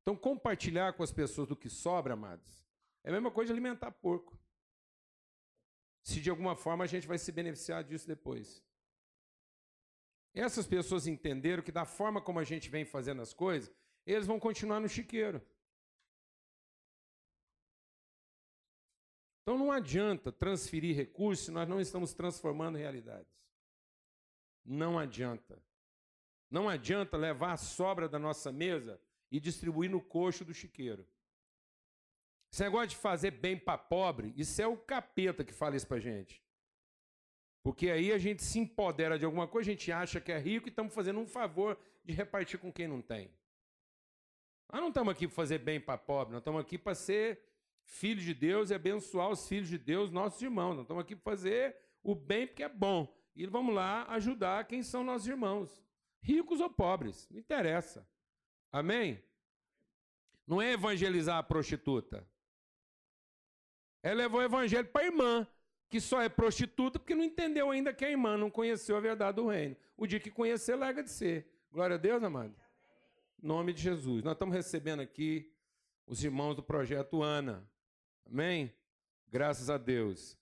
Então, compartilhar com as pessoas do que sobra, amados, é a mesma coisa de alimentar porco. Se de alguma forma a gente vai se beneficiar disso depois. Essas pessoas entenderam que da forma como a gente vem fazendo as coisas, eles vão continuar no chiqueiro. Então não adianta transferir recursos se nós não estamos transformando realidades. Não adianta. Não adianta levar a sobra da nossa mesa e distribuir no coxo do chiqueiro. Esse negócio de fazer bem para pobre, isso é o capeta que fala isso para gente. Porque aí a gente se empodera de alguma coisa, a gente acha que é rico e estamos fazendo um favor de repartir com quem não tem. Nós não estamos aqui para fazer bem para pobre, nós estamos aqui para ser filho de Deus e abençoar os filhos de Deus, nossos irmãos. Nós estamos aqui para fazer o bem porque é bom. E vamos lá ajudar quem são nossos irmãos, ricos ou pobres, não interessa. Amém? Não é evangelizar a prostituta. Ela levou o evangelho para a irmã, que só é prostituta porque não entendeu ainda que a irmã não conheceu a verdade do reino. O dia que conhecer, larga de ser. Glória a Deus, amado. Nome de Jesus. Nós estamos recebendo aqui os irmãos do projeto Ana. Amém? Graças a Deus.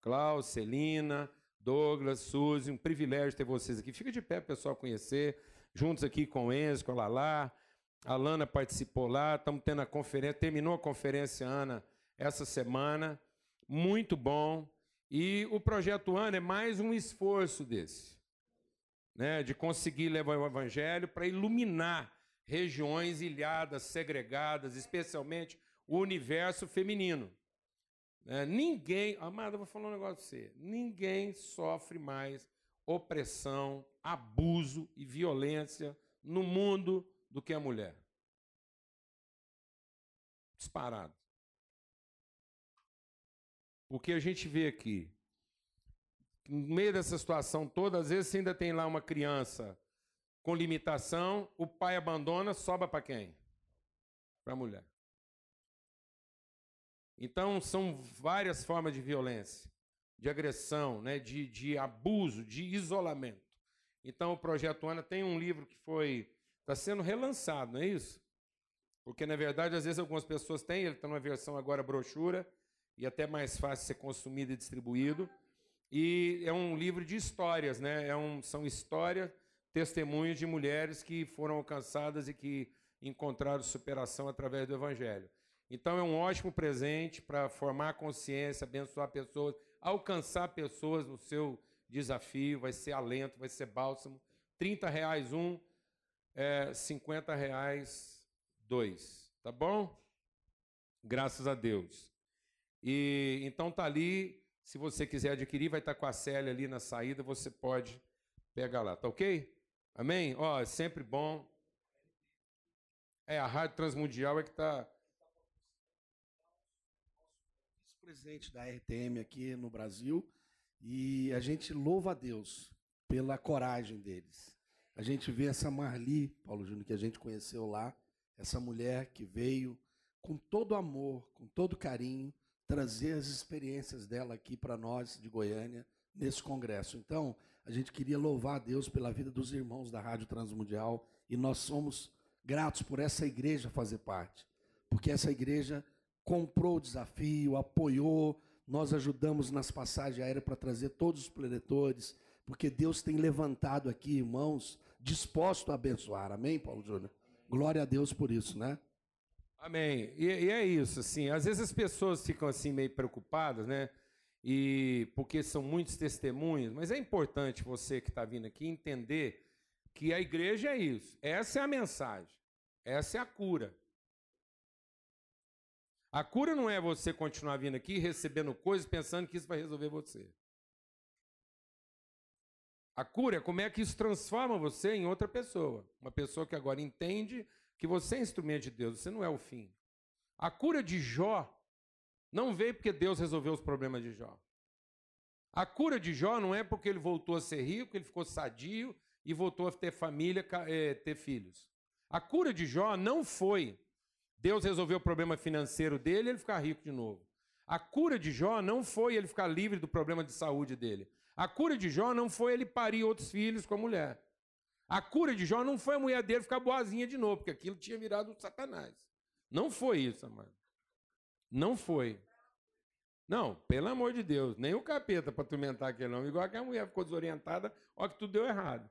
Klaus, Celina, Douglas, Suzy, um privilégio ter vocês aqui. Fica de pé pessoal conhecer. Juntos aqui com o Enzo, com a Lala. A Lana participou lá. Estamos tendo a conferência. Terminou a conferência, Ana, essa semana. Muito bom. E o projeto Ana é mais um esforço desse. Né, de conseguir levar o evangelho para iluminar regiões ilhadas, segregadas, especialmente o universo feminino. É, ninguém, amada, vou falar um negócio pra você. Ninguém sofre mais opressão, abuso e violência no mundo do que a mulher. Disparado. Porque a gente vê aqui, no meio dessa situação toda, às vezes ainda tem lá uma criança com limitação, o pai abandona, sobra para quem? Para a mulher. Então, são várias formas de violência, de agressão, né, de, de abuso, de isolamento. Então, o Projeto Ana tem um livro que foi está sendo relançado, não é isso? Porque, na verdade, às vezes algumas pessoas têm, ele está numa versão agora brochura, e até mais fácil ser consumido e distribuído. E é um livro de histórias, né? É um, são histórias, testemunhos de mulheres que foram alcançadas e que encontraram superação através do Evangelho. Então é um ótimo presente para formar consciência, abençoar pessoas, alcançar pessoas no seu desafio, vai ser alento, vai ser bálsamo. 30 reais um, é, 50 reais dois, tá bom? Graças a Deus. E então tá ali, se você quiser adquirir, vai estar tá com a Célia ali na saída, você pode pegar lá, tá ok? Amém? Ó, é sempre bom. É, a Rádio Transmundial é que está presidente da RTM aqui no Brasil e a gente louva a Deus pela coragem deles. A gente vê essa Marli, Paulo Júnior, que a gente conheceu lá, essa mulher que veio com todo amor, com todo carinho, trazer as experiências dela aqui para nós de Goiânia nesse congresso. Então, a gente queria louvar a Deus pela vida dos irmãos da Rádio Transmundial e nós somos gratos por essa igreja fazer parte, porque essa igreja comprou o desafio, apoiou, nós ajudamos nas passagens aéreas para trazer todos os preletores, porque Deus tem levantado aqui irmãos dispostos a abençoar. Amém, Paulo Júnior? Glória a Deus por isso, né? Amém. E, e, é isso, assim, às vezes as pessoas ficam assim meio preocupadas, né? E porque são muitos testemunhos, mas é importante você que está vindo aqui entender que a igreja é isso. Essa é a mensagem. Essa é a cura. A cura não é você continuar vindo aqui recebendo coisas pensando que isso vai resolver você. A cura é como é que isso transforma você em outra pessoa. Uma pessoa que agora entende que você é instrumento de Deus, você não é o fim. A cura de Jó não veio porque Deus resolveu os problemas de Jó. A cura de Jó não é porque ele voltou a ser rico, ele ficou sadio e voltou a ter família, eh, ter filhos. A cura de Jó não foi Deus resolveu o problema financeiro dele ele ficar rico de novo. A cura de Jó não foi ele ficar livre do problema de saúde dele. A cura de Jó não foi ele parir outros filhos com a mulher. A cura de Jó não foi a mulher dele ficar boazinha de novo, porque aquilo tinha virado Satanás. Não foi isso, amado. Não foi. Não, pelo amor de Deus, nem o capeta para atormentar aquele homem, igual aquela mulher ficou desorientada, ó que tudo deu errado.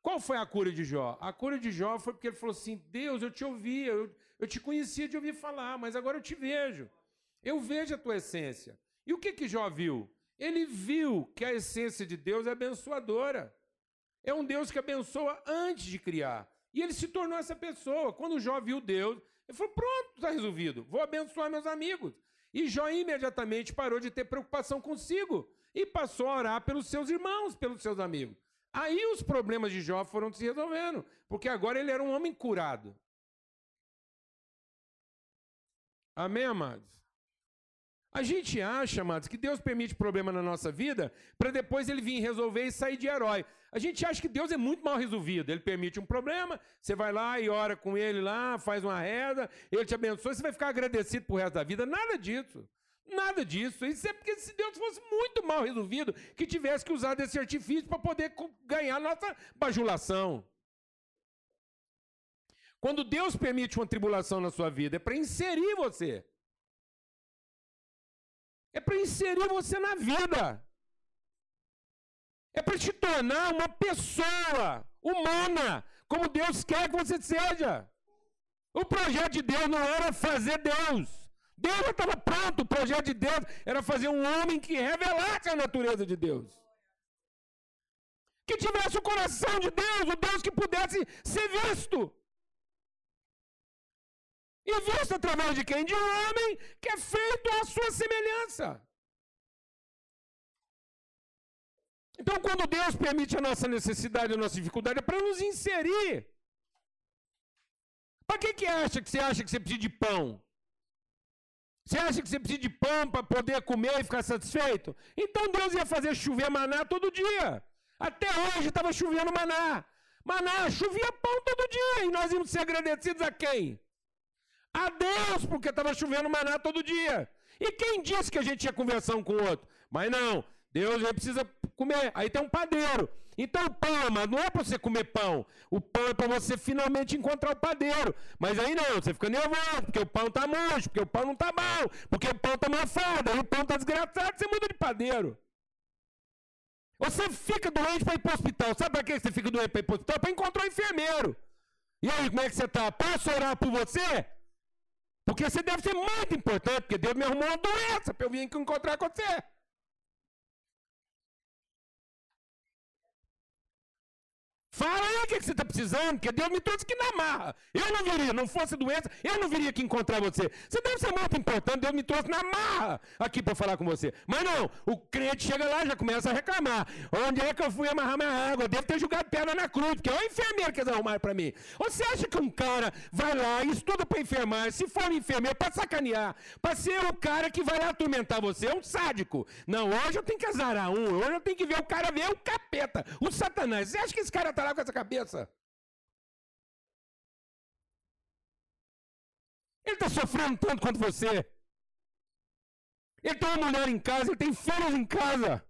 Qual foi a cura de Jó? A cura de Jó foi porque ele falou assim: Deus, eu te ouvia, eu, eu te conhecia de ouvir falar, mas agora eu te vejo. Eu vejo a tua essência. E o que que Jó viu? Ele viu que a essência de Deus é abençoadora. É um Deus que abençoa antes de criar. E ele se tornou essa pessoa. Quando Jó viu Deus, ele falou: pronto, está resolvido. Vou abençoar meus amigos. E Jó imediatamente parou de ter preocupação consigo e passou a orar pelos seus irmãos, pelos seus amigos. Aí os problemas de Jó foram se resolvendo, porque agora ele era um homem curado. Amém, amados? A gente acha, amados, que Deus permite problema na nossa vida para depois ele vir resolver e sair de herói. A gente acha que Deus é muito mal resolvido. Ele permite um problema, você vai lá e ora com ele lá, faz uma reza, ele te abençoa, você vai ficar agradecido pro resto da vida. Nada disso. Nada disso. Isso é porque se Deus fosse muito mal resolvido, que tivesse que usar desse artifício para poder ganhar nossa bajulação. Quando Deus permite uma tribulação na sua vida, é para inserir você. É para inserir você na vida. É para te tornar uma pessoa humana, como Deus quer que você seja. O projeto de Deus não era fazer Deus. Deus já estava pronto. O projeto de Deus era fazer um homem que revelasse a natureza de Deus. Que tivesse o coração de Deus, o Deus que pudesse ser visto. E visto através de quem? De um homem que é feito à sua semelhança. Então, quando Deus permite a nossa necessidade, a nossa dificuldade, é para nos inserir. Para que, que acha que você acha que você precisa de pão? Você acha que você precisa de pão para poder comer e ficar satisfeito? Então Deus ia fazer chover maná todo dia. Até hoje estava chovendo maná. Maná, chovia pão todo dia. E nós íamos ser agradecidos a quem? A Deus, porque estava chovendo maná todo dia. E quem disse que a gente tinha conversão com o outro? Mas não, Deus precisa comer. Aí tem um padeiro. Então o pão, mas não é para você comer pão. O pão é para você finalmente encontrar o padeiro. Mas aí não, você fica nervoso, porque o pão está murcho, porque o pão não está bom, porque o pão está mofado, aí o pão está desgraçado, você muda de padeiro. Você fica doente para ir para o hospital. Sabe para que você fica doente para ir para o hospital? Para encontrar o enfermeiro. E aí, como é que você está? Posso orar por você? Porque você deve ser muito importante, porque Deus me arrumou uma doença para eu vir aqui encontrar com você. Fala aí o que, que você está precisando, porque Deus me trouxe aqui na marra. Eu não viria, não fosse doença, eu não viria aqui encontrar você. Você deve ser muito importante, Deus me trouxe na marra aqui para falar com você. Mas não, o crente chega lá já começa a reclamar. Onde é que eu fui amarrar minha água? Eu devo ter jogado pedra na cruz, porque é o enfermeiro que eles arrumaram para mim. Você acha que um cara vai lá estuda para enfermar, se for um enfermeiro, para sacanear, para ser o cara que vai lá atormentar você, é um sádico. Não, hoje eu tenho que azarar um, hoje eu tenho que ver o cara ver o capeta, o satanás. Você acha que esse cara tá lá com essa cabeça? Ele está sofrendo tanto quanto você. Ele tem uma mulher em casa, ele tem filhos em casa.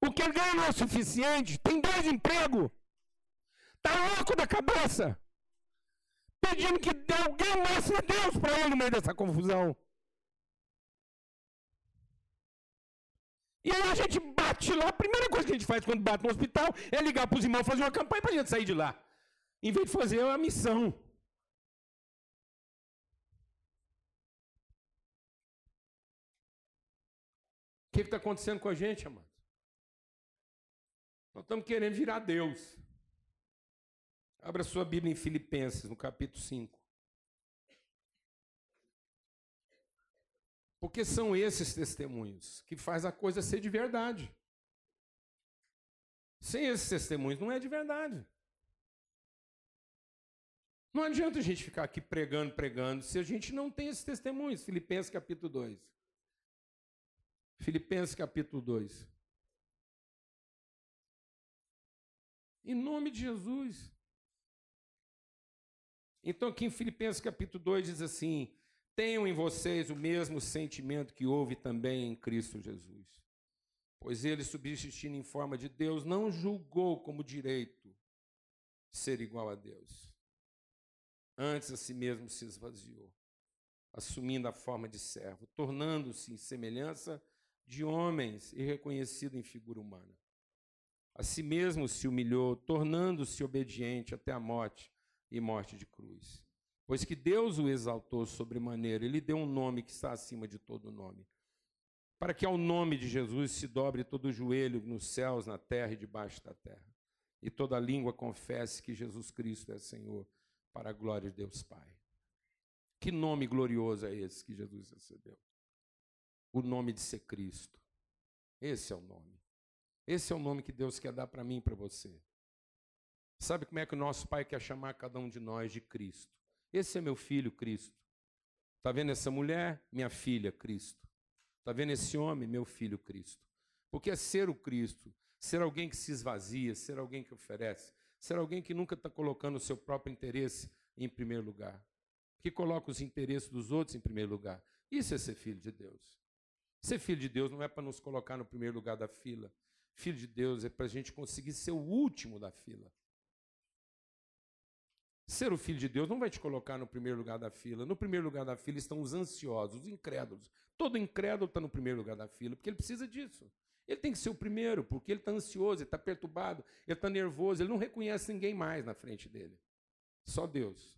O que ele ganha não é suficiente, tem dois empregos. Está louco da cabeça. Pedindo que alguém mostre Deus para ele no meio dessa confusão. E aí a gente bate lá, a primeira coisa que a gente faz quando bate no hospital é ligar para os irmãos fazer uma campanha para a gente sair de lá. Em vez de fazer uma missão. O que está acontecendo com a gente, amados? Nós estamos querendo virar Deus. Abra sua Bíblia em Filipenses, no capítulo 5. Porque são esses testemunhos que faz a coisa ser de verdade. Sem esses testemunhos não é de verdade. Não adianta a gente ficar aqui pregando, pregando, se a gente não tem esses testemunhos. Filipenses capítulo 2. Filipenses capítulo 2. Em nome de Jesus. Então, aqui em Filipenses capítulo 2 diz assim: Tenham em vocês o mesmo sentimento que houve também em Cristo Jesus. Pois ele, subsistindo em forma de Deus, não julgou como direito ser igual a Deus. Antes a si mesmo se esvaziou, assumindo a forma de servo, tornando-se em semelhança de homens e reconhecido em figura humana. A si mesmo se humilhou, tornando-se obediente até a morte e morte de cruz. Pois que Deus o exaltou sobremaneira, ele deu um nome que está acima de todo nome. Para que ao nome de Jesus se dobre todo o joelho nos céus, na terra e debaixo da terra. E toda língua confesse que Jesus Cristo é Senhor, para a glória de Deus Pai. Que nome glorioso é esse que Jesus recebeu? O nome de ser Cristo. Esse é o nome. Esse é o nome que Deus quer dar para mim e para você. Sabe como é que o nosso Pai quer chamar cada um de nós de Cristo? Esse é meu filho, Cristo. Está vendo essa mulher? Minha filha, Cristo. Está vendo esse homem? Meu filho, Cristo. Porque é ser o Cristo, ser alguém que se esvazia, ser alguém que oferece, ser alguém que nunca está colocando o seu próprio interesse em primeiro lugar, que coloca os interesses dos outros em primeiro lugar. Isso é ser filho de Deus. Ser filho de Deus não é para nos colocar no primeiro lugar da fila. Filho de Deus é para a gente conseguir ser o último da fila. Ser o filho de Deus não vai te colocar no primeiro lugar da fila. No primeiro lugar da fila estão os ansiosos, os incrédulos. Todo incrédulo está no primeiro lugar da fila, porque ele precisa disso. Ele tem que ser o primeiro, porque ele está ansioso, ele está perturbado, ele está nervoso, ele não reconhece ninguém mais na frente dele. Só Deus.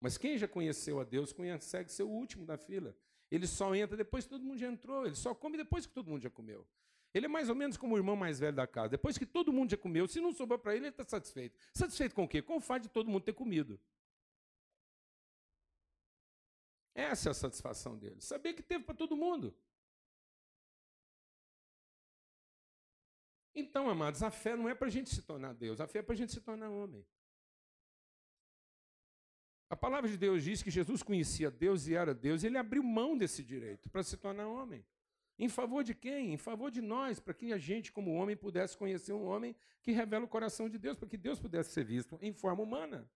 Mas quem já conheceu a Deus consegue ser o último da fila. Ele só entra depois que todo mundo já entrou, ele só come depois que todo mundo já comeu. Ele é mais ou menos como o irmão mais velho da casa. Depois que todo mundo já comeu, se não sobrou para ele, ele está satisfeito. Satisfeito com o quê? Com o fato de todo mundo ter comido. Essa é a satisfação dele. Saber que teve para todo mundo. Então, amados, a fé não é para a gente se tornar Deus, a fé é para a gente se tornar homem. A palavra de Deus diz que Jesus conhecia Deus e era Deus, e ele abriu mão desse direito para se tornar homem. Em favor de quem? Em favor de nós, para que a gente, como homem, pudesse conhecer um homem que revela o coração de Deus, para que Deus pudesse ser visto em forma humana.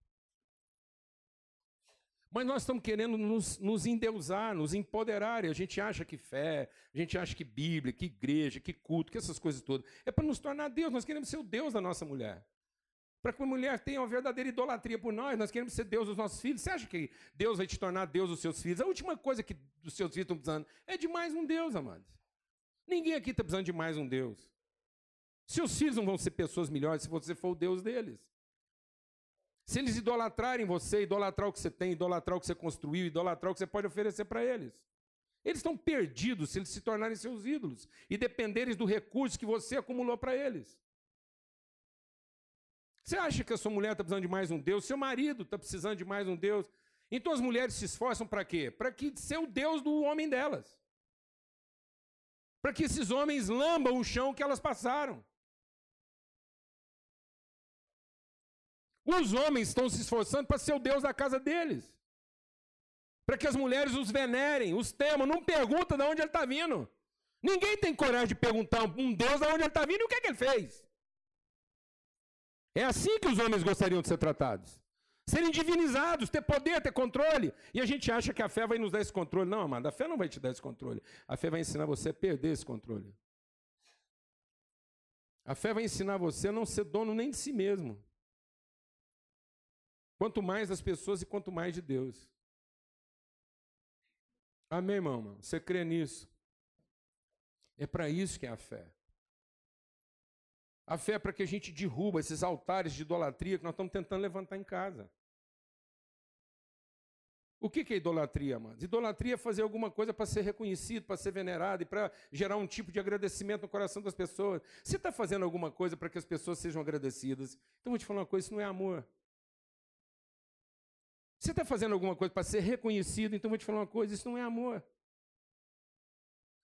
Mas nós estamos querendo nos, nos endeusar, nos empoderar, e a gente acha que fé, a gente acha que Bíblia, que igreja, que culto, que essas coisas todas, é para nos tornar Deus, nós queremos ser o Deus da nossa mulher. Para que a mulher tenha uma verdadeira idolatria por nós, nós queremos ser Deus dos nossos filhos. Você acha que Deus vai te tornar Deus dos seus filhos? A última coisa que os seus filhos estão precisando é de mais um Deus, amados. Ninguém aqui está precisando de mais um Deus. Seus filhos não vão ser pessoas melhores se você for o Deus deles. Se eles idolatrarem você, idolatrar o que você tem, idolatrar o que você construiu, idolatrar o que você pode oferecer para eles. Eles estão perdidos se eles se tornarem seus ídolos e dependerem do recurso que você acumulou para eles. Você acha que a sua mulher está precisando de mais um Deus? Seu marido está precisando de mais um Deus? Então as mulheres se esforçam para quê? Para que ser o Deus do homem delas. Para que esses homens lambam o chão que elas passaram. Os homens estão se esforçando para ser o Deus da casa deles. Para que as mulheres os venerem, os temam. Não pergunta de onde ele está vindo. Ninguém tem coragem de perguntar um Deus de onde ele está vindo e o que, é que ele fez. É assim que os homens gostariam de ser tratados. Serem divinizados, ter poder, ter controle. E a gente acha que a fé vai nos dar esse controle. Não, amado, a fé não vai te dar esse controle. A fé vai ensinar você a perder esse controle. A fé vai ensinar você a não ser dono nem de si mesmo. Quanto mais das pessoas e quanto mais de Deus. Amém, irmão? Você crê nisso? É para isso que é a fé. A fé é para que a gente derruba esses altares de idolatria que nós estamos tentando levantar em casa. O que é idolatria, amados? Idolatria é fazer alguma coisa para ser reconhecido, para ser venerado e para gerar um tipo de agradecimento no coração das pessoas. Se está fazendo alguma coisa para que as pessoas sejam agradecidas, então vou te falar uma coisa: isso não é amor. Você está fazendo alguma coisa para ser reconhecido, então vou te falar uma coisa: isso não é amor.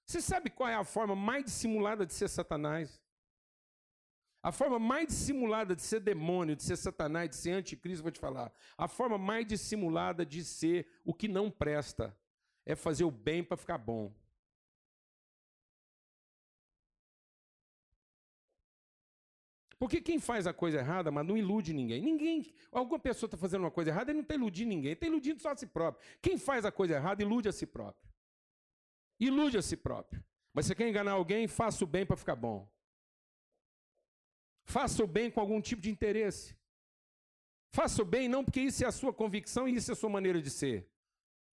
Você sabe qual é a forma mais dissimulada de ser Satanás? A forma mais dissimulada de ser demônio, de ser Satanás, de ser anticristo, vou te falar. A forma mais dissimulada de ser o que não presta é fazer o bem para ficar bom. Porque quem faz a coisa errada, mas não ilude ninguém. Ninguém, alguma pessoa está fazendo uma coisa errada, ele não está iludindo ninguém, está iludindo só a si próprio. Quem faz a coisa errada, ilude a si próprio. Ilude a si próprio. Mas se quer enganar alguém, faça o bem para ficar bom. Faça o bem com algum tipo de interesse. Faça o bem não porque isso é a sua convicção e isso é a sua maneira de ser.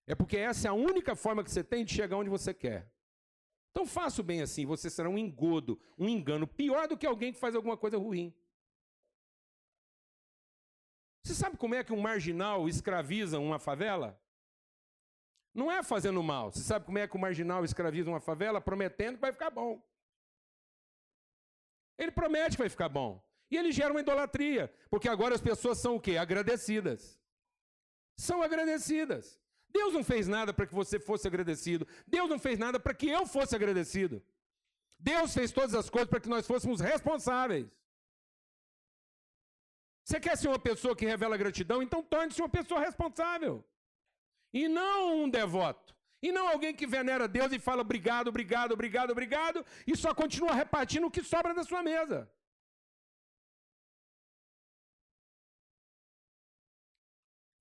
É porque essa é a única forma que você tem de chegar onde você quer. Então faça o bem assim, você será um engodo, um engano, pior do que alguém que faz alguma coisa ruim. Você sabe como é que um marginal escraviza uma favela? Não é fazendo mal. Você sabe como é que o marginal escraviza uma favela? Prometendo que vai ficar bom. Ele promete que vai ficar bom. E ele gera uma idolatria. Porque agora as pessoas são o quê? Agradecidas. São agradecidas. Deus não fez nada para que você fosse agradecido. Deus não fez nada para que eu fosse agradecido. Deus fez todas as coisas para que nós fôssemos responsáveis. Você quer ser uma pessoa que revela gratidão? Então torne-se uma pessoa responsável. E não um devoto. E não alguém que venera Deus e fala obrigado, obrigado, obrigado, obrigado, e só continua repartindo o que sobra da sua mesa.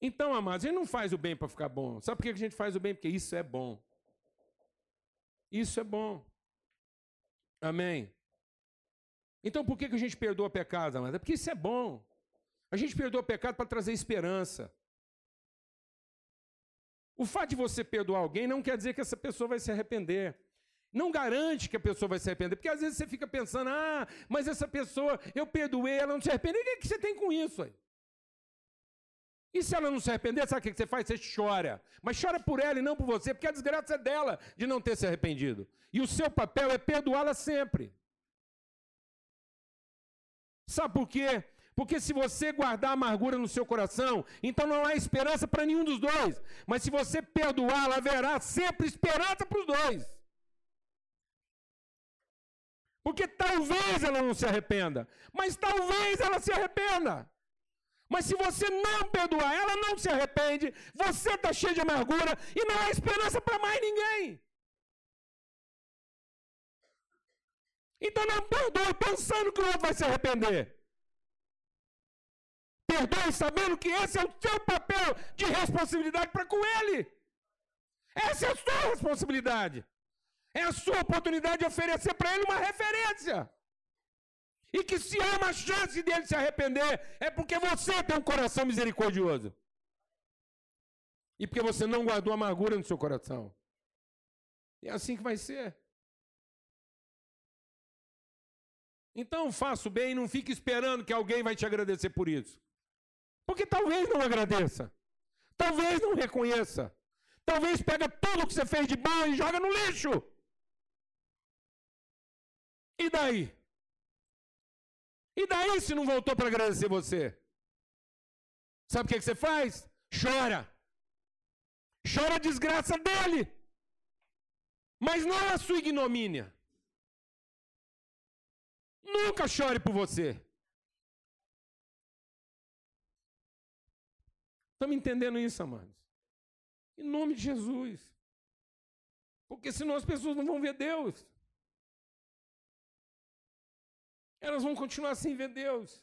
Então, amados, a gente não faz o bem para ficar bom. Sabe por que a gente faz o bem? Porque isso é bom. Isso é bom. Amém. Então, por que a gente perdoa pecado, amados? É porque isso é bom. A gente perdoa pecado para trazer esperança. O fato de você perdoar alguém não quer dizer que essa pessoa vai se arrepender. Não garante que a pessoa vai se arrepender, porque às vezes você fica pensando, ah, mas essa pessoa, eu perdoei, ela não se arrependeu. O que, é que você tem com isso aí? E se ela não se arrepender, sabe o que você faz? Você chora. Mas chora por ela e não por você, porque a desgraça é dela de não ter se arrependido. E o seu papel é perdoá-la sempre. Sabe por quê? Porque se você guardar amargura no seu coração, então não há esperança para nenhum dos dois. Mas se você perdoá-la, haverá sempre esperança para os dois. Porque talvez ela não se arrependa, mas talvez ela se arrependa. Mas se você não perdoar, ela não se arrepende, você está cheio de amargura e não há esperança para mais ninguém. Então não perdoe pensando que o outro vai se arrepender. Perdoe sabendo que esse é o seu papel de responsabilidade para com ele. Essa é a sua responsabilidade. É a sua oportunidade de oferecer para ele uma referência. E que se há uma chance dele se arrepender, é porque você tem um coração misericordioso. E porque você não guardou amargura no seu coração. E é assim que vai ser. Então faça o bem e não fique esperando que alguém vai te agradecer por isso. Porque talvez não agradeça. Talvez não reconheça. Talvez pega tudo que você fez de bom e joga no lixo. E daí? E daí se não voltou para agradecer você? Sabe o que, que você faz? Chora. Chora a desgraça dele. Mas não a sua ignomínia. Nunca chore por você. Estamos entendendo isso, amados? Em nome de Jesus. Porque senão as pessoas não vão ver Deus. elas vão continuar sem ver Deus.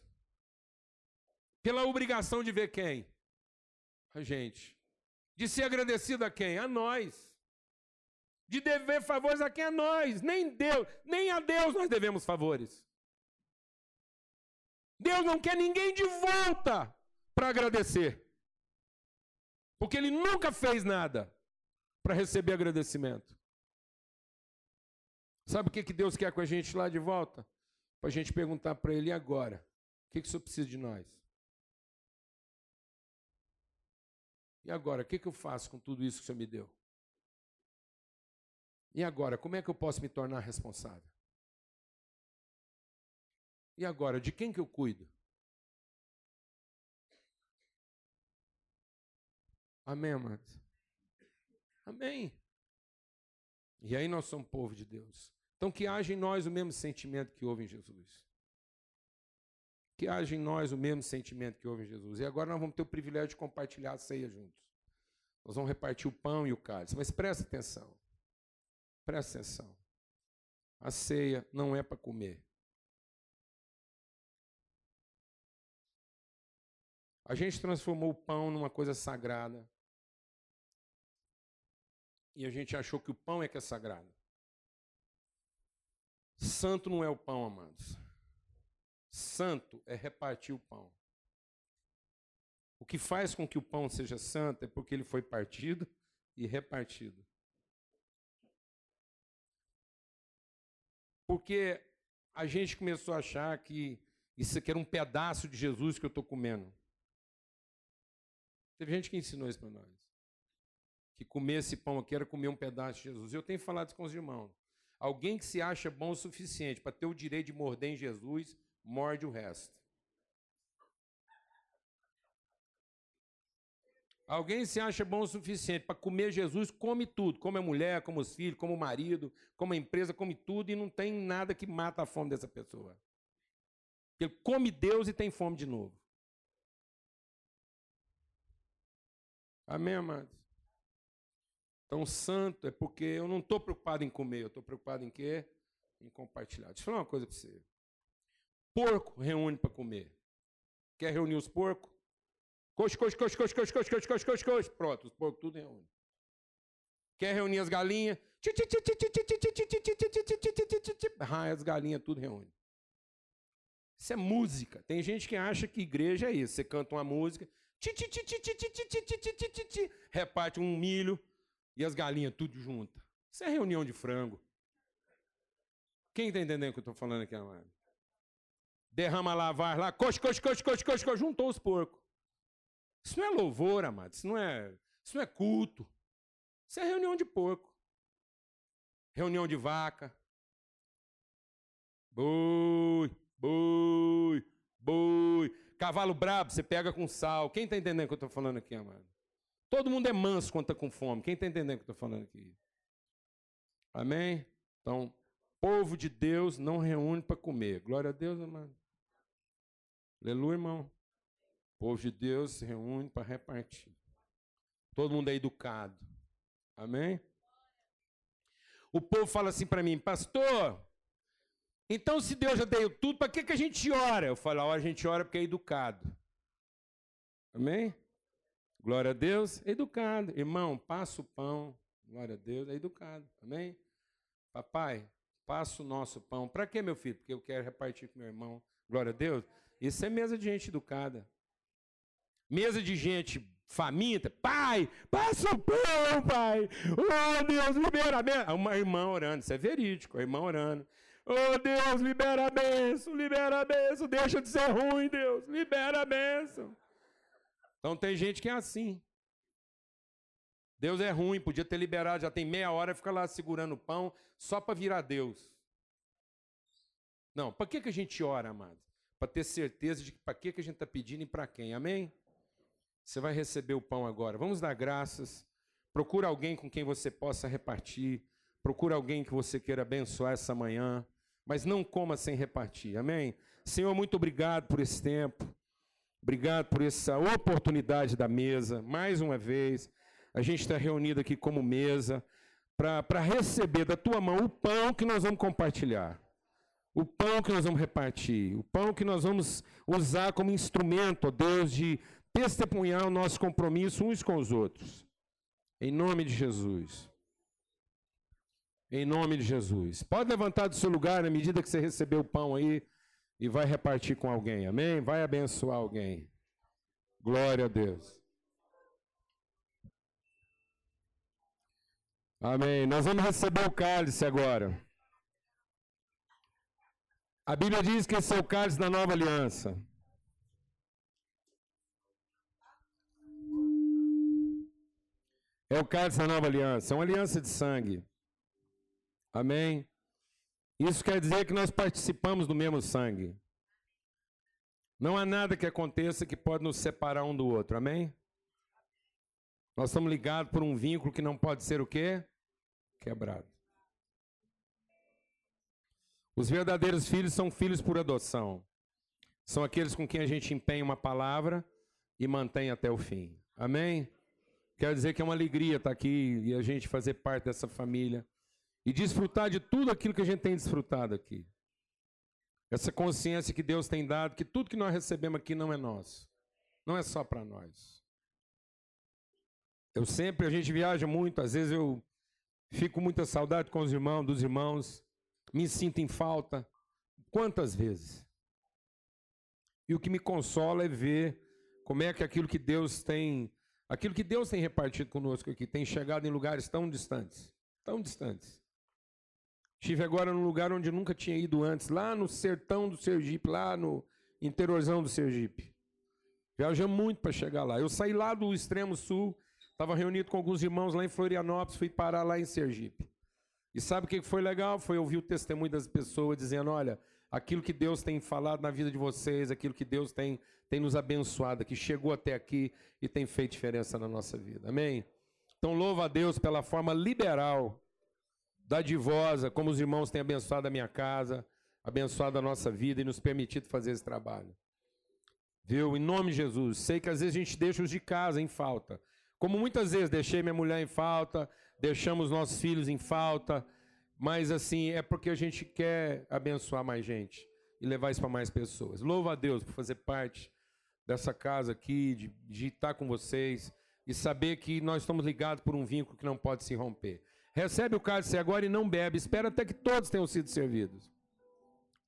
Pela obrigação de ver quem? A gente. De ser agradecido a quem? A nós. De dever favores a quem? A nós. Nem Deus, nem a Deus nós devemos favores. Deus não quer ninguém de volta para agradecer. Porque ele nunca fez nada para receber agradecimento. Sabe o que Deus quer com a gente lá de volta? para a gente perguntar para ele, agora? O que, que o senhor precisa de nós? E agora, o que, que eu faço com tudo isso que o senhor me deu? E agora, como é que eu posso me tornar responsável? E agora, de quem que eu cuido? Amém, amados? Amém. E aí nós somos povo de Deus. Então, que haja em nós o mesmo sentimento que houve em Jesus. Que haja em nós o mesmo sentimento que houve em Jesus. E agora nós vamos ter o privilégio de compartilhar a ceia juntos. Nós vamos repartir o pão e o cálice. Mas presta atenção. Presta atenção. A ceia não é para comer. A gente transformou o pão numa coisa sagrada. E a gente achou que o pão é que é sagrado. Santo não é o pão, amados. Santo é repartir o pão. O que faz com que o pão seja santo é porque ele foi partido e repartido. Porque a gente começou a achar que isso aqui era um pedaço de Jesus que eu estou comendo. Teve gente que ensinou isso para nós. Que comer esse pão aqui era comer um pedaço de Jesus. Eu tenho falado isso com os irmãos. Alguém que se acha bom o suficiente para ter o direito de morder em Jesus, morde o resto. Alguém se acha bom o suficiente para comer Jesus, come tudo. Come a mulher, come os filhos, come o marido, come a empresa, come tudo e não tem nada que mata a fome dessa pessoa. Ele come Deus e tem fome de novo. Amém, amados? Então, santo é porque eu não estou preocupado em comer, eu estou preocupado em quê? Em compartilhar. Deixa eu falar uma coisa para você. Porco reúne para comer. Quer reunir os porcos? Coxa, coxa, coxa, coxa, coxa, coxa, coxa, coxa, coxa, coxa. Pronto, os porcos tudo reúne. Quer reunir as galinhas? Ah, as galinhas tudo reúne. Isso é música. Tem gente que acha que igreja é isso. Você canta uma música, reparte um milho e as galinhas tudo junto. Isso é reunião de frango. Quem está entendendo o que eu estou falando aqui, amado? Derrama lavar lá, coxa, coxa, coxa, coxa, coxa, coxa, juntou os porcos. Isso não é louvor, amado. Isso não é, isso não é culto. Isso é reunião de porco. Reunião de vaca. Boi, boi, boi. Cavalo brabo, você pega com sal. Quem está entendendo o que eu estou falando aqui, amado? Todo mundo é manso quando está com fome. Quem está entendendo o que eu estou falando aqui? Amém? Então, povo de Deus não reúne para comer. Glória a Deus, amado. Aleluia, irmão. povo de Deus se reúne para repartir. Todo mundo é educado. Amém? O povo fala assim para mim, pastor, então se Deus já deu tudo, para que, que a gente ora? Eu falo, a gente ora porque é educado. Amém? Glória a Deus, educado. Irmão, passa o pão. Glória a Deus, é educado. Amém? Papai, passa o nosso pão. Para que, meu filho? Porque eu quero repartir com meu irmão. Glória a Deus. Isso é mesa de gente educada. Mesa de gente faminta. Pai, passa o pão, pai. Oh, Deus, libera a benção. Uma irmã orando, isso é verídico, a irmã orando. Oh, Deus, libera a benção, libera a benção. Deixa de ser ruim, Deus. Libera a benção. Então tem gente que é assim. Deus é ruim, podia ter liberado, já tem meia hora, fica lá segurando o pão só para virar Deus. Não, para que, que a gente ora, amado? Para ter certeza de para que, que a gente está pedindo e para quem, amém? Você vai receber o pão agora. Vamos dar graças. Procura alguém com quem você possa repartir. Procura alguém que você queira abençoar essa manhã. Mas não coma sem repartir. Amém? Senhor, muito obrigado por esse tempo. Obrigado por essa oportunidade da mesa. Mais uma vez, a gente está reunido aqui como mesa para receber da tua mão o pão que nós vamos compartilhar. O pão que nós vamos repartir. O pão que nós vamos usar como instrumento, ó Deus, de testemunhar o nosso compromisso uns com os outros. Em nome de Jesus. Em nome de Jesus. Pode levantar do seu lugar na medida que você recebeu o pão aí e vai repartir com alguém. Amém? Vai abençoar alguém. Glória a Deus. Amém. Nós vamos receber o cálice agora. A Bíblia diz que esse é o cálice da nova aliança. É o cálice da nova aliança, é uma aliança de sangue. Amém? Isso quer dizer que nós participamos do mesmo sangue. Não há nada que aconteça que pode nos separar um do outro. Amém? Nós estamos ligados por um vínculo que não pode ser o quê? Quebrado. Os verdadeiros filhos são filhos por adoção. São aqueles com quem a gente empenha uma palavra e mantém até o fim. Amém? Quero dizer que é uma alegria estar aqui e a gente fazer parte dessa família e desfrutar de tudo aquilo que a gente tem desfrutado aqui. Essa consciência que Deus tem dado, que tudo que nós recebemos aqui não é nosso, não é só para nós. Eu sempre, a gente viaja muito, às vezes eu fico muita saudade com os irmãos, dos irmãos, me sinto em falta. Quantas vezes? E o que me consola é ver como é que aquilo que Deus tem Aquilo que Deus tem repartido conosco aqui tem chegado em lugares tão distantes, tão distantes. Estive agora num lugar onde nunca tinha ido antes, lá no sertão do Sergipe, lá no interiorzão do Sergipe. Viajamos muito para chegar lá. Eu saí lá do extremo sul, estava reunido com alguns irmãos lá em Florianópolis, fui parar lá em Sergipe. E sabe o que foi legal? Foi ouvir o testemunho das pessoas dizendo: olha, aquilo que Deus tem falado na vida de vocês, aquilo que Deus tem, tem nos abençoado, que chegou até aqui e tem feito diferença na nossa vida. Amém? Então, louva a Deus pela forma liberal, dadivosa, como os irmãos têm abençoado a minha casa, abençoado a nossa vida e nos permitido fazer esse trabalho. Viu? Em nome de Jesus. Sei que às vezes a gente deixa os de casa em falta. Como muitas vezes deixei minha mulher em falta, deixamos nossos filhos em falta, mas assim, é porque a gente quer abençoar mais gente e levar isso para mais pessoas. Louvo a Deus por fazer parte dessa casa aqui, de, de estar com vocês e saber que nós estamos ligados por um vínculo que não pode se romper. Recebe o cálice agora e não bebe, espera até que todos tenham sido servidos.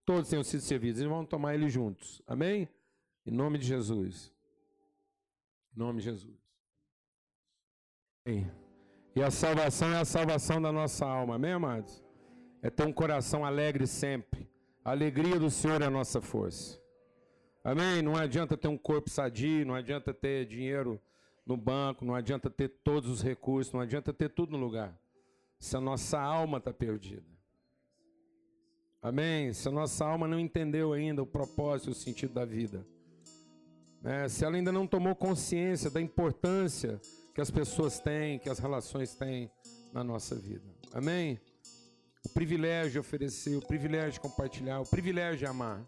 Todos tenham sido servidos, e vão tomar ele juntos. Amém? Em nome de Jesus. Em nome de Jesus. Amém. E a salvação é a salvação da nossa alma, amém, amados? É ter um coração alegre sempre. A alegria do Senhor é a nossa força. Amém? Não adianta ter um corpo sadio, não adianta ter dinheiro no banco, não adianta ter todos os recursos, não adianta ter tudo no lugar. Se a nossa alma está perdida. Amém? Se a nossa alma não entendeu ainda o propósito o sentido da vida. Né? Se ela ainda não tomou consciência da importância que as pessoas têm, que as relações têm na nossa vida. Amém? O privilégio de oferecer, o privilégio de compartilhar, o privilégio de amar.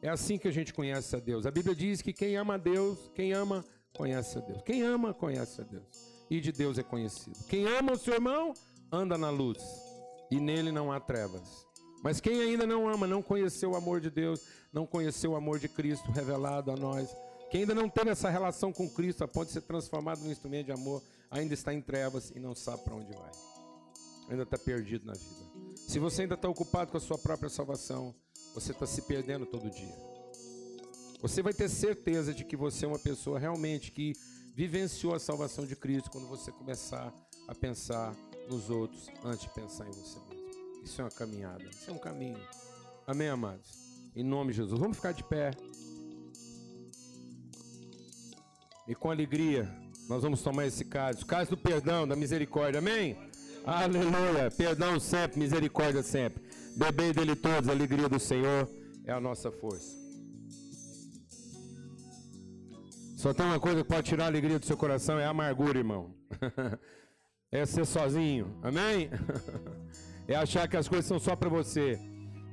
É assim que a gente conhece a Deus. A Bíblia diz que quem ama a Deus, quem ama, conhece a Deus. Quem ama, conhece a Deus. E de Deus é conhecido. Quem ama o seu irmão, anda na luz. E nele não há trevas. Mas quem ainda não ama, não conheceu o amor de Deus, não conheceu o amor de Cristo revelado a nós, quem ainda não teve essa relação com Cristo, pode ser transformado num instrumento de amor, ainda está em trevas e não sabe para onde vai. Ainda está perdido na vida. Se você ainda está ocupado com a sua própria salvação, você está se perdendo todo dia. Você vai ter certeza de que você é uma pessoa realmente que vivenciou a salvação de Cristo quando você começar a pensar nos outros antes de pensar em você mesmo. Isso é uma caminhada, isso é um caminho. Amém, amados? Em nome de Jesus. Vamos ficar de pé. E com alegria, nós vamos tomar esse cálice, o cálice do perdão, da misericórdia, amém? Aleluia, perdão sempre, misericórdia sempre. Bebei dele todos, a alegria do Senhor é a nossa força. Só tem uma coisa que pode tirar a alegria do seu coração, é a amargura, irmão. é ser sozinho, amém? é achar que as coisas são só para você.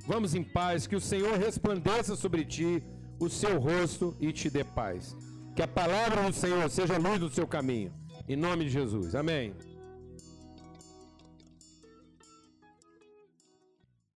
Vamos em paz, que o Senhor resplandeça sobre ti o seu rosto e te dê paz. Que a palavra do Senhor seja luz do seu caminho. Em nome de Jesus. Amém.